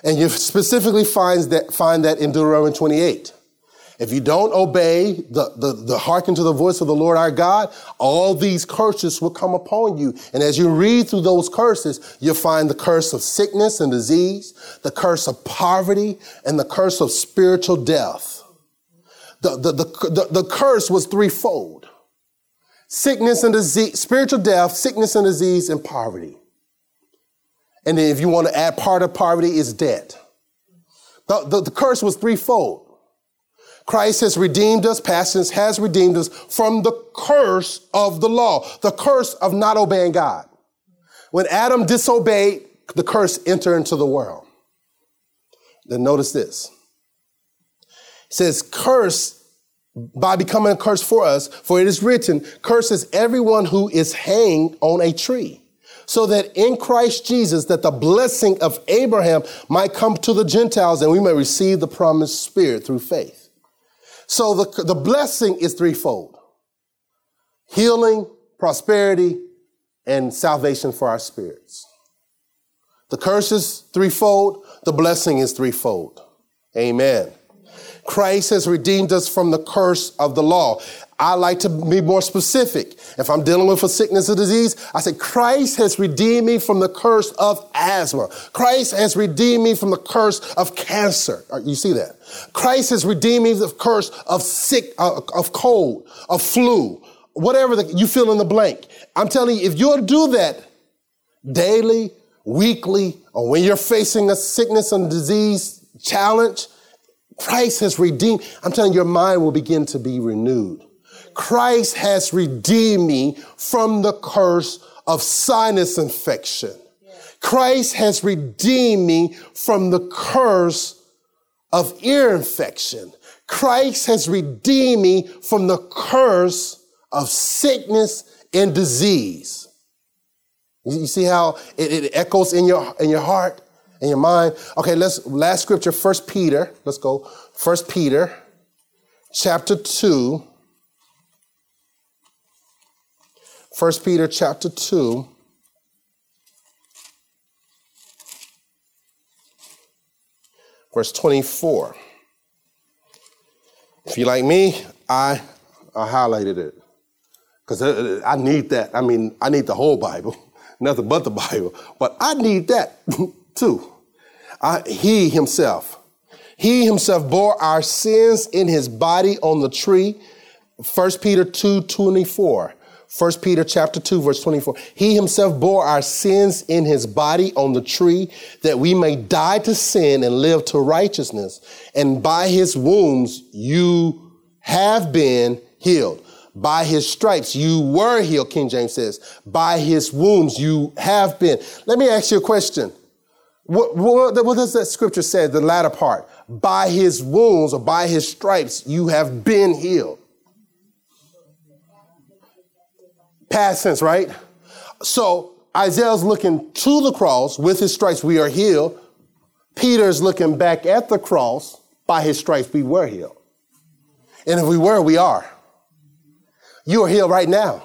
Speaker 2: And you specifically find that, find that in Deuteronomy 28. If you don't obey the, the, the hearken to the voice of the Lord our God, all these curses will come upon you. And as you read through those curses, you'll find the curse of sickness and disease, the curse of poverty, and the curse of spiritual death. The, the, the, the, the curse was threefold. Sickness and disease, spiritual death, sickness and disease, and poverty. And then if you want to add part of poverty is debt. The, the, the curse was threefold. Christ has redeemed us, past tense has redeemed us from the curse of the law, the curse of not obeying God. When Adam disobeyed, the curse entered into the world. Then notice this. It says, curse by becoming a curse for us, for it is written, curses everyone who is hanged on a tree. So that in Christ Jesus, that the blessing of Abraham might come to the Gentiles and we may receive the promised spirit through faith. So the, the blessing is threefold healing, prosperity, and salvation for our spirits. The curse is threefold, the blessing is threefold. Amen. Christ has redeemed us from the curse of the law. I like to be more specific. If I'm dealing with a sickness or disease, I say, Christ has redeemed me from the curse of asthma. Christ has redeemed me from the curse of cancer. Uh, you see that? Christ has redeemed me from the curse of sick, uh, of cold, of flu, whatever the, you fill in the blank. I'm telling you, if you'll do that daily, weekly, or when you're facing a sickness and disease challenge, Christ has redeemed. I'm telling you, your mind will begin to be renewed. Christ has redeemed me from the curse of sinus infection. Christ has redeemed me from the curse of ear infection. Christ has redeemed me from the curse of sickness and disease. You see how it, it echoes in your, in your heart and your mind? Okay, let's, last scripture, First Peter. Let's go. First Peter, chapter 2. First Peter chapter 2. Verse 24. If you like me, I, I highlighted it. Because uh, I need that. I mean, I need the whole Bible, nothing but the Bible. But I need that too. I, he himself, he himself bore our sins in his body on the tree. 1 Peter 2 24. 1 Peter chapter 2 verse 24. He himself bore our sins in his body on the tree that we may die to sin and live to righteousness. And by his wounds you have been healed. By his stripes you were healed, King James says. By his wounds you have been. Let me ask you a question. What, what, what does that scripture say, the latter part? By his wounds or by his stripes you have been healed. Past tense, right? So Isaiah's looking to the cross. With his stripes, we are healed. Peter's looking back at the cross. By his stripes, we were healed. And if we were, we are. You are healed right now.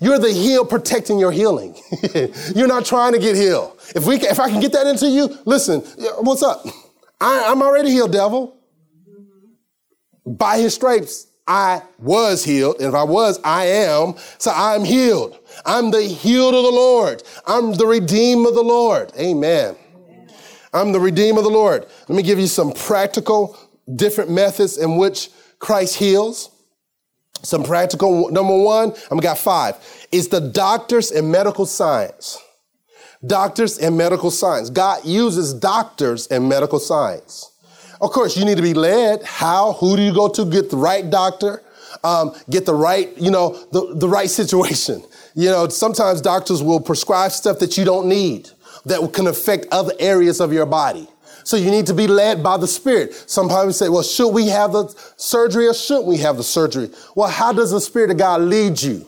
Speaker 2: You're the heal protecting your healing. You're not trying to get healed. If we, if I can get that into you, listen. What's up? I, I'm already healed, devil. By his stripes, I was healed. And if I was, I am. So I'm healed. I'm the healed of the Lord. I'm the redeemed of the Lord. Amen. I'm the redeemed of the Lord. Let me give you some practical, different methods in which Christ heals. Some practical, number one, I'm got five, is the doctors and medical science. Doctors and medical science. God uses doctors and medical science. Of course, you need to be led. How? Who do you go to get the right doctor? Um, get the right, you know, the, the right situation. You know, sometimes doctors will prescribe stuff that you don't need that can affect other areas of your body. So you need to be led by the Spirit. Sometimes we say, well, should we have the surgery or shouldn't we have the surgery? Well, how does the Spirit of God lead you?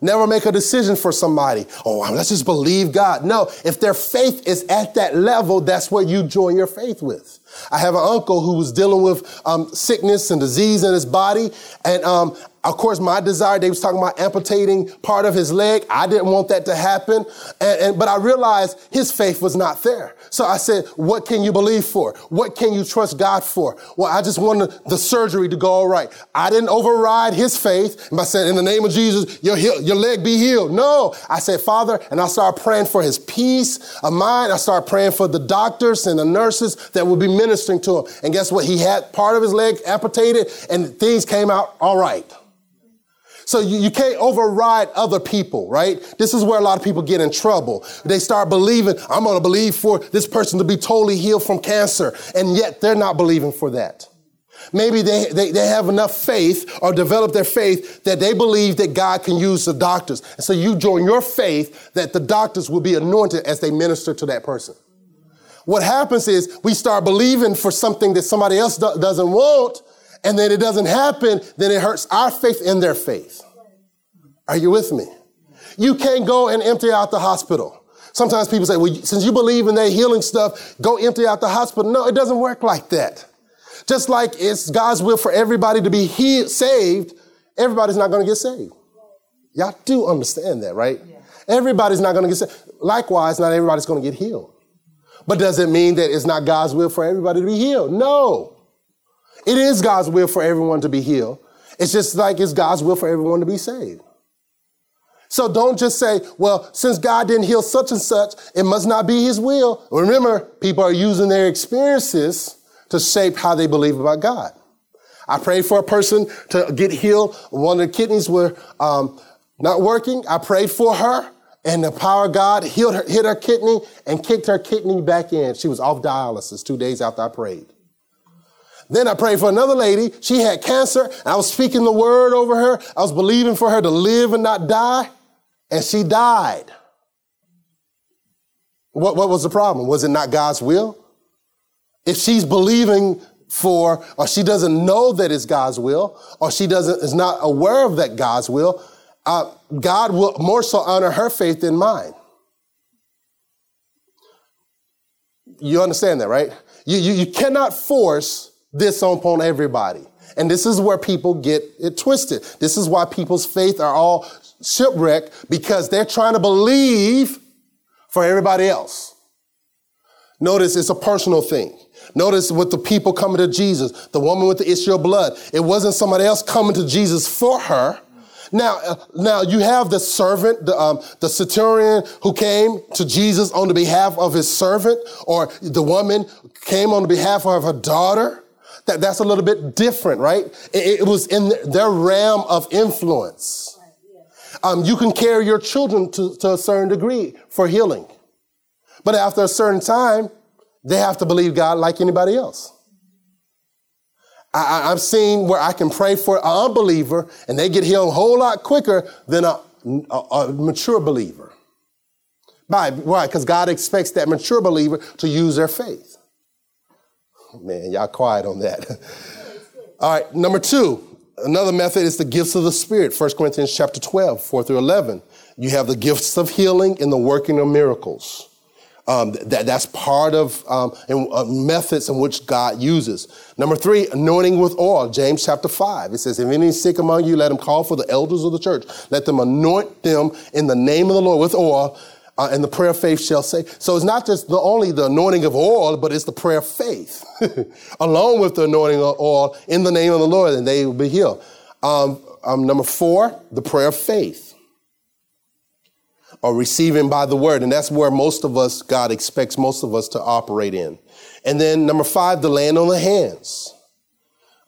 Speaker 2: Never make a decision for somebody. Oh, let's just believe God. No, if their faith is at that level, that's what you join your faith with. I have an uncle who was dealing with um, sickness and disease in his body, and um, of course, my desire, they was talking about amputating part of his leg. I didn't want that to happen. And, and, but I realized his faith was not there. So I said, what can you believe for? What can you trust God for? Well, I just wanted the surgery to go all right. I didn't override his faith by saying, in the name of Jesus, your, your leg be healed. No, I said, Father, and I started praying for his peace of mind. I started praying for the doctors and the nurses that would be ministering to him. And guess what? He had part of his leg amputated and things came out all right. So you, you can't override other people, right? This is where a lot of people get in trouble. They start believing, I'm going to believe for this person to be totally healed from cancer. And yet they're not believing for that. Maybe they, they, they have enough faith or develop their faith that they believe that God can use the doctors. And so you join your faith that the doctors will be anointed as they minister to that person. What happens is we start believing for something that somebody else do- doesn't want, and then it doesn't happen, then it hurts our faith in their faith. Are you with me? You can't go and empty out the hospital. Sometimes people say, well, since you believe in that healing stuff, go empty out the hospital. No, it doesn't work like that. Just like it's God's will for everybody to be healed, saved, everybody's not going to get saved. Y'all do understand that, right? Yeah. Everybody's not going to get saved. Likewise, not everybody's going to get healed. But does it mean that it's not God's will for everybody to be healed? No. It is God's will for everyone to be healed. It's just like it's God's will for everyone to be saved. So don't just say, well, since God didn't heal such and such, it must not be his will. Remember, people are using their experiences to shape how they believe about God. I prayed for a person to get healed. One of the kidneys were um, not working. I prayed for her, and the power of God healed her, hit her kidney and kicked her kidney back in. She was off dialysis two days after I prayed. Then I prayed for another lady. She had cancer. I was speaking the word over her. I was believing for her to live and not die. And she died. What, what was the problem? Was it not God's will? If she's believing for, or she doesn't know that it's God's will, or she doesn't is not aware of that God's will, uh, God will more so honor her faith than mine. You understand that, right? You, you, you cannot force this on upon everybody. And this is where people get it twisted. This is why people's faith are all shipwrecked because they're trying to believe for everybody else. Notice it's a personal thing. Notice with the people coming to Jesus, the woman with the issue of blood, it wasn't somebody else coming to Jesus for her. Now, uh, now you have the servant, the, um, the centurion who came to Jesus on the behalf of his servant, or the woman came on the behalf of her daughter. That, that's a little bit different, right? It, it was in their realm of influence. Um, you can carry your children to, to a certain degree for healing. But after a certain time, they have to believe God like anybody else. I, have seen where I can pray for an unbeliever and they get healed a whole lot quicker than a, a, a mature believer. Why? Why? Because God expects that mature believer to use their faith. Man, y'all quiet on that. All right, number two, another method is the gifts of the Spirit. 1 Corinthians chapter 12, 4 through 11. You have the gifts of healing and the working of miracles. Um, that, that's part of um, uh, methods in which God uses. Number three, anointing with oil. James chapter 5. It says, If any is sick among you, let him call for the elders of the church. Let them anoint them in the name of the Lord with oil, uh, and the prayer of faith shall say. So it's not just the, only the anointing of oil, but it's the prayer of faith, along with the anointing of oil in the name of the Lord, and they will be healed. Um, um number four, the prayer of faith or receiving by the word. And that's where most of us, God expects most of us to operate in. And then number five, the land on the hands.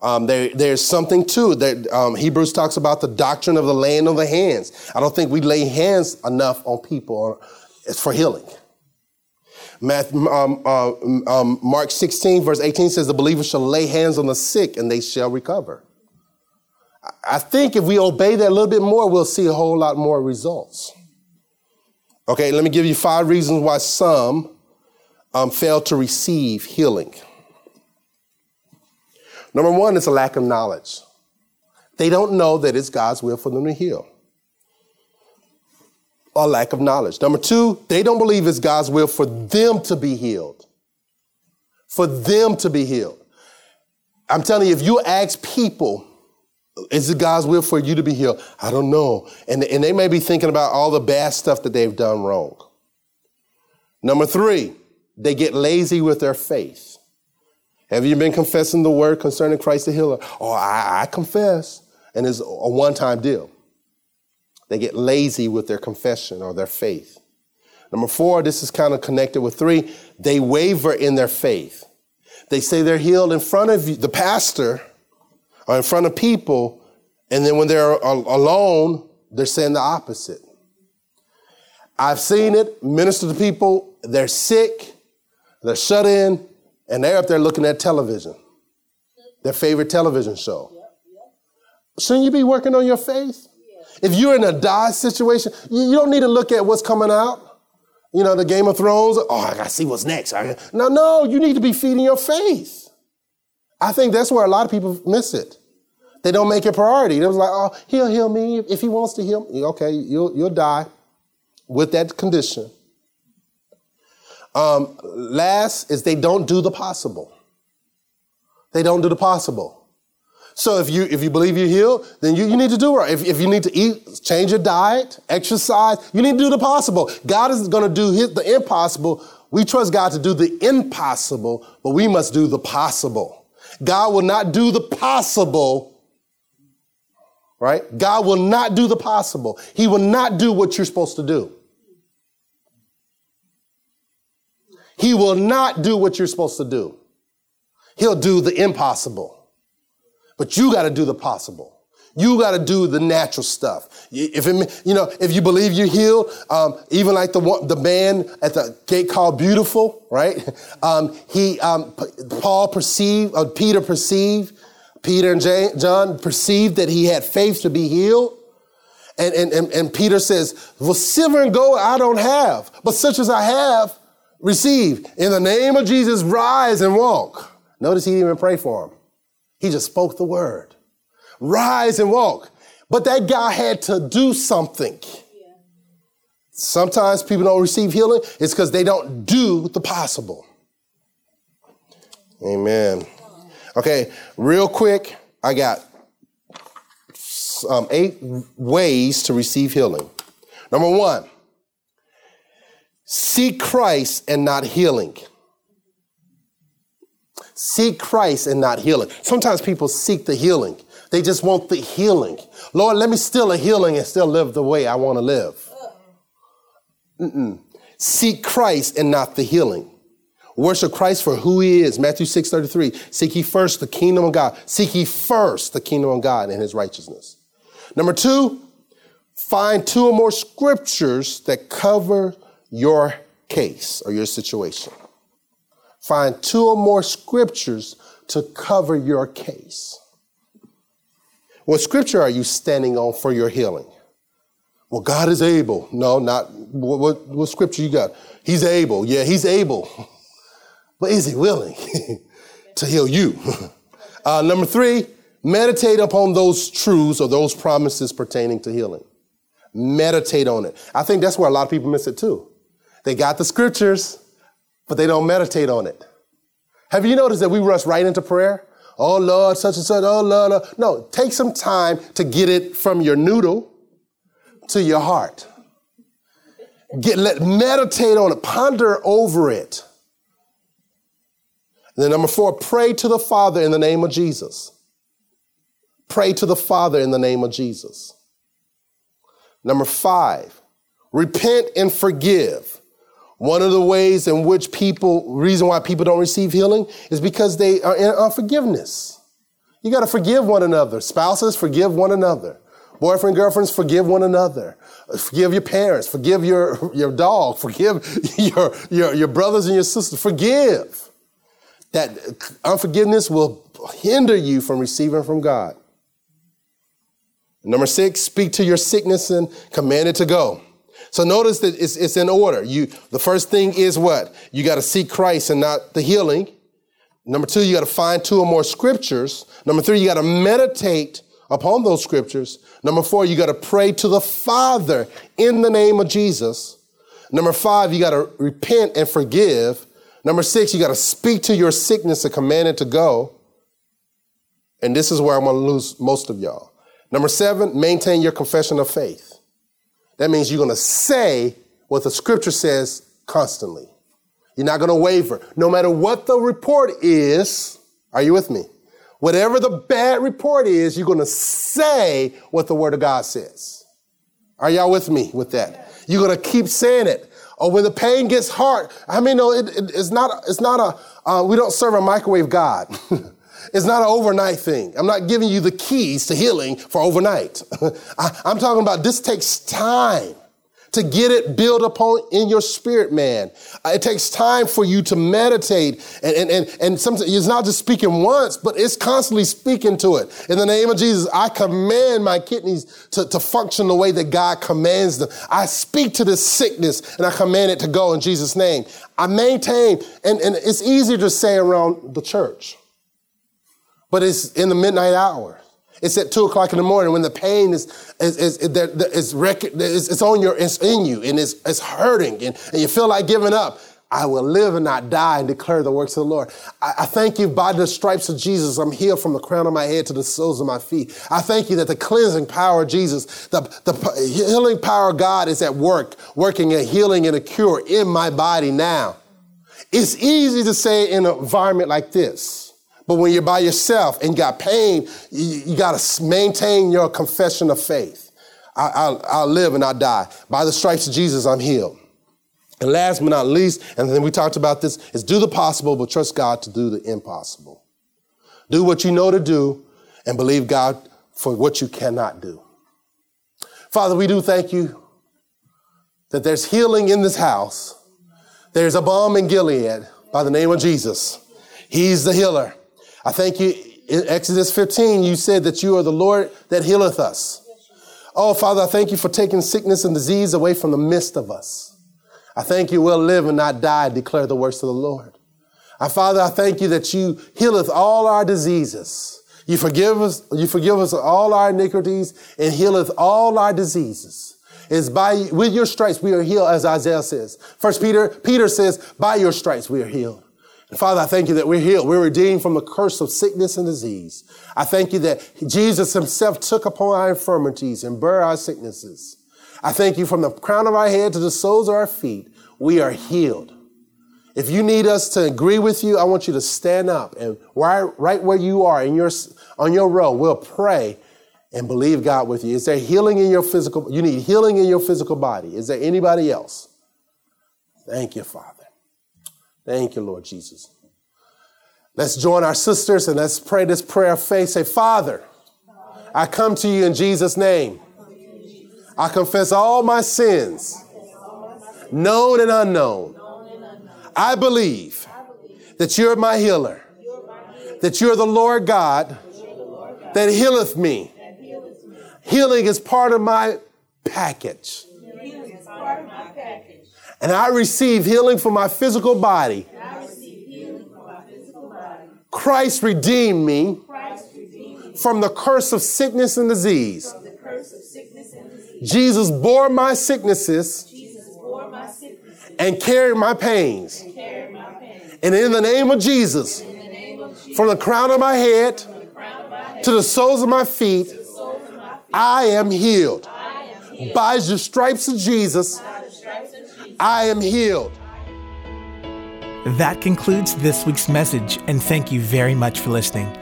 Speaker 2: Um, there, there's something too that um, Hebrews talks about the doctrine of the laying on the hands. I don't think we lay hands enough on people for healing. Um, uh, um, Mark 16, verse 18 says, The believer shall lay hands on the sick and they shall recover. I think if we obey that a little bit more, we'll see a whole lot more results. Okay, let me give you five reasons why some um, fail to receive healing. Number one is a lack of knowledge. They don't know that it's God's will for them to heal. A lack of knowledge. Number two, they don't believe it's God's will for them to be healed. For them to be healed. I'm telling you, if you ask people is it God's will for you to be healed? I don't know. And, and they may be thinking about all the bad stuff that they've done wrong. Number three, they get lazy with their faith. Have you been confessing the word concerning Christ the healer? Oh, I, I confess. And it's a one time deal. They get lazy with their confession or their faith. Number four, this is kind of connected with three, they waver in their faith. They say they're healed in front of you, the pastor or in front of people, and then when they're alone, they're saying the opposite. I've seen it, minister to people, they're sick, they're shut in, and they're up there looking at television, their favorite television show. Shouldn't you be working on your faith? If you're in a die situation, you, don't need to look at what's coming out. You know, the Game of Thrones, oh, I gotta see what's next. No, no, you need to be feeding your faith. I think that's where a lot of people miss it. They don't make it priority. It was like, oh, he'll heal me if he wants to heal me. Okay, you'll, you'll die with that condition. Um, last is they don't do the possible. They don't do the possible. So if you if you believe you're healed, then you, you need to do right. If, if you need to eat, change your diet, exercise, you need to do the possible. God is going to do his, the impossible. We trust God to do the impossible, but we must do the possible. God will not do the possible, right? God will not do the possible. He will not do what you're supposed to do. He will not do what you're supposed to do. He'll do the impossible. But you got to do the possible. You got to do the natural stuff. If it, you know, if you believe you're healed, um, even like the the man at the gate called Beautiful, right? Um, he, um, Paul perceived, or Peter perceived, Peter and John perceived that he had faith to be healed. And, and, and, and Peter says, well, silver and gold I don't have, but such as I have, receive. In the name of Jesus, rise and walk. Notice he didn't even pray for him. He just spoke the word rise and walk. But that guy had to do something. Sometimes people don't receive healing, it's because they don't do the possible. Amen. Okay, real quick, I got um, eight ways to receive healing. Number one, seek Christ and not healing. Seek Christ and not healing. Sometimes people seek the healing. They just want the healing. Lord, let me still a healing and still live the way I want to live. Mm-mm. Seek Christ and not the healing. Worship Christ for who he is. Matthew 6 33. Seek ye first the kingdom of God. Seek ye first the kingdom of God and his righteousness. Number two, find two or more scriptures that cover your case or your situation. Find two or more scriptures to cover your case. What scripture are you standing on for your healing? Well, God is able. No, not what, what, what scripture you got? He's able. Yeah, he's able. But is he willing to heal you? Uh, number three, meditate upon those truths or those promises pertaining to healing. Meditate on it. I think that's where a lot of people miss it too. They got the scriptures, but they don't meditate on it. Have you noticed that we rush right into prayer? oh Lord, such and such, oh Lord, Lord. No, take some time to get it from your noodle to your heart. Get let meditate on it, ponder over it. And then number four, pray to the Father in the name of Jesus. Pray to the Father in the name of Jesus. Number five, repent and forgive. One of the ways in which people, reason why people don't receive healing is because they are in unforgiveness. You got to forgive one another. Spouses, forgive one another. Boyfriend, girlfriends, forgive one another. Forgive your parents. Forgive your, your dog. Forgive your, your, your brothers and your sisters. Forgive. That unforgiveness will hinder you from receiving from God. Number six, speak to your sickness and command it to go. So notice that it's, it's in order. You, the first thing is what? You got to seek Christ and not the healing. Number two, you got to find two or more scriptures. Number three, you got to meditate upon those scriptures. Number four, you got to pray to the Father in the name of Jesus. Number five, you got to repent and forgive. Number six, you got to speak to your sickness and command it to go. And this is where I'm going to lose most of y'all. Number seven, maintain your confession of faith. That means you're going to say what the scripture says constantly. You're not going to waver. No matter what the report is, are you with me? Whatever the bad report is, you're going to say what the word of God says. Are y'all with me with that? You're going to keep saying it. Or when the pain gets hard, I mean, no, it, it, it's not, it's not a, uh, we don't serve a microwave God. It's not an overnight thing. I'm not giving you the keys to healing for overnight. I, I'm talking about this takes time to get it built upon in your spirit, man. Uh, it takes time for you to meditate. And, and, and, and sometimes it's not just speaking once, but it's constantly speaking to it. In the name of Jesus, I command my kidneys to, to function the way that God commands them. I speak to this sickness and I command it to go in Jesus' name. I maintain, and, and it's easier to say around the church but it's in the midnight hour. It's at two o'clock in the morning when the pain is is is, is, is it's on your it's in you and it's it's hurting and, and you feel like giving up. I will live and not die and declare the works of the Lord. I, I, thank you by the stripes of Jesus, I'm healed from the crown of my head to the soles of my feet. I thank you that the cleansing power of Jesus, the, the healing power of God is at work, working a healing and a cure in my body now. It's easy to say in an environment like this But when you're by yourself and got pain, you, you got to maintain your confession of faith. I, I'll, I'll live and I'll die. By the stripes of Jesus, I'm healed. And last but not least, and then we talked about this, is do the possible, but trust God to do the impossible. Do what you know to do and believe God for what you cannot do. Father, we do thank you that there's healing in this house. There's a balm in Gilead by the name of Jesus. He's the healer. I thank you. In Exodus 15, you said that you are the Lord that healeth us. Oh, Father, I thank you for taking sickness and disease away from the midst of us. I thank you we'll live and not die, declare the works of the Lord. Our Father, I thank you that you healeth all our diseases. You forgive us, you forgive us all our iniquities and healeth all our diseases. It's by with your stripes we are healed, as Isaiah says. First Peter, Peter says, by your stripes we are healed. Father, I thank you that we're healed. We're redeemed from the curse of sickness and disease. I thank you that Jesus himself took upon our infirmities and bore our sicknesses. I thank you from the crown of our head to the soles of our feet, we are healed. If you need us to agree with you, I want you to stand up and right, right where you are in your, on your row, we'll pray and believe God with you. Is there healing in your physical? You need healing in your physical body. Is there anybody else? Thank you, Father. Thank you, Lord Jesus. Let's join our sisters and let's pray this prayer of faith. Say, Father, I come to you in Jesus' name. I confess all my sins, known and unknown. I believe that you're my healer, that you're the Lord God that healeth me. Healing is part of my package. And I receive healing for my physical body. Christ redeemed me from the curse of sickness and disease. Jesus bore my sicknesses and carried my pains. And in the name of Jesus, from the crown of my head to the soles of my feet, I am healed. By the stripes of Jesus, I am healed.
Speaker 1: That concludes this week's message, and thank you very much for listening.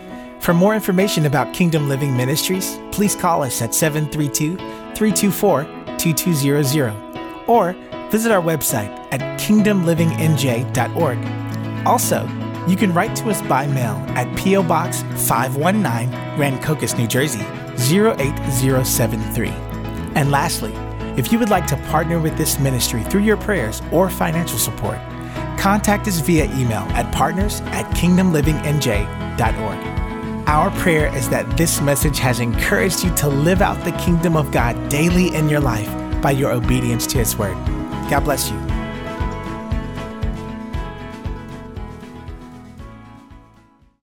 Speaker 1: For more information about Kingdom Living Ministries, please call us at 732 324 2200 or visit our website at kingdomlivingnj.org. Also, you can write to us by mail at P.O. Box 519, Rancocas, New Jersey 08073. And lastly, if you would like to partner with this ministry through your prayers or financial support, contact us via email at partners at kingdomlivingnj.org. Our prayer is that this message has encouraged you to live out the kingdom of God daily in your life by your obedience to His word. God bless you.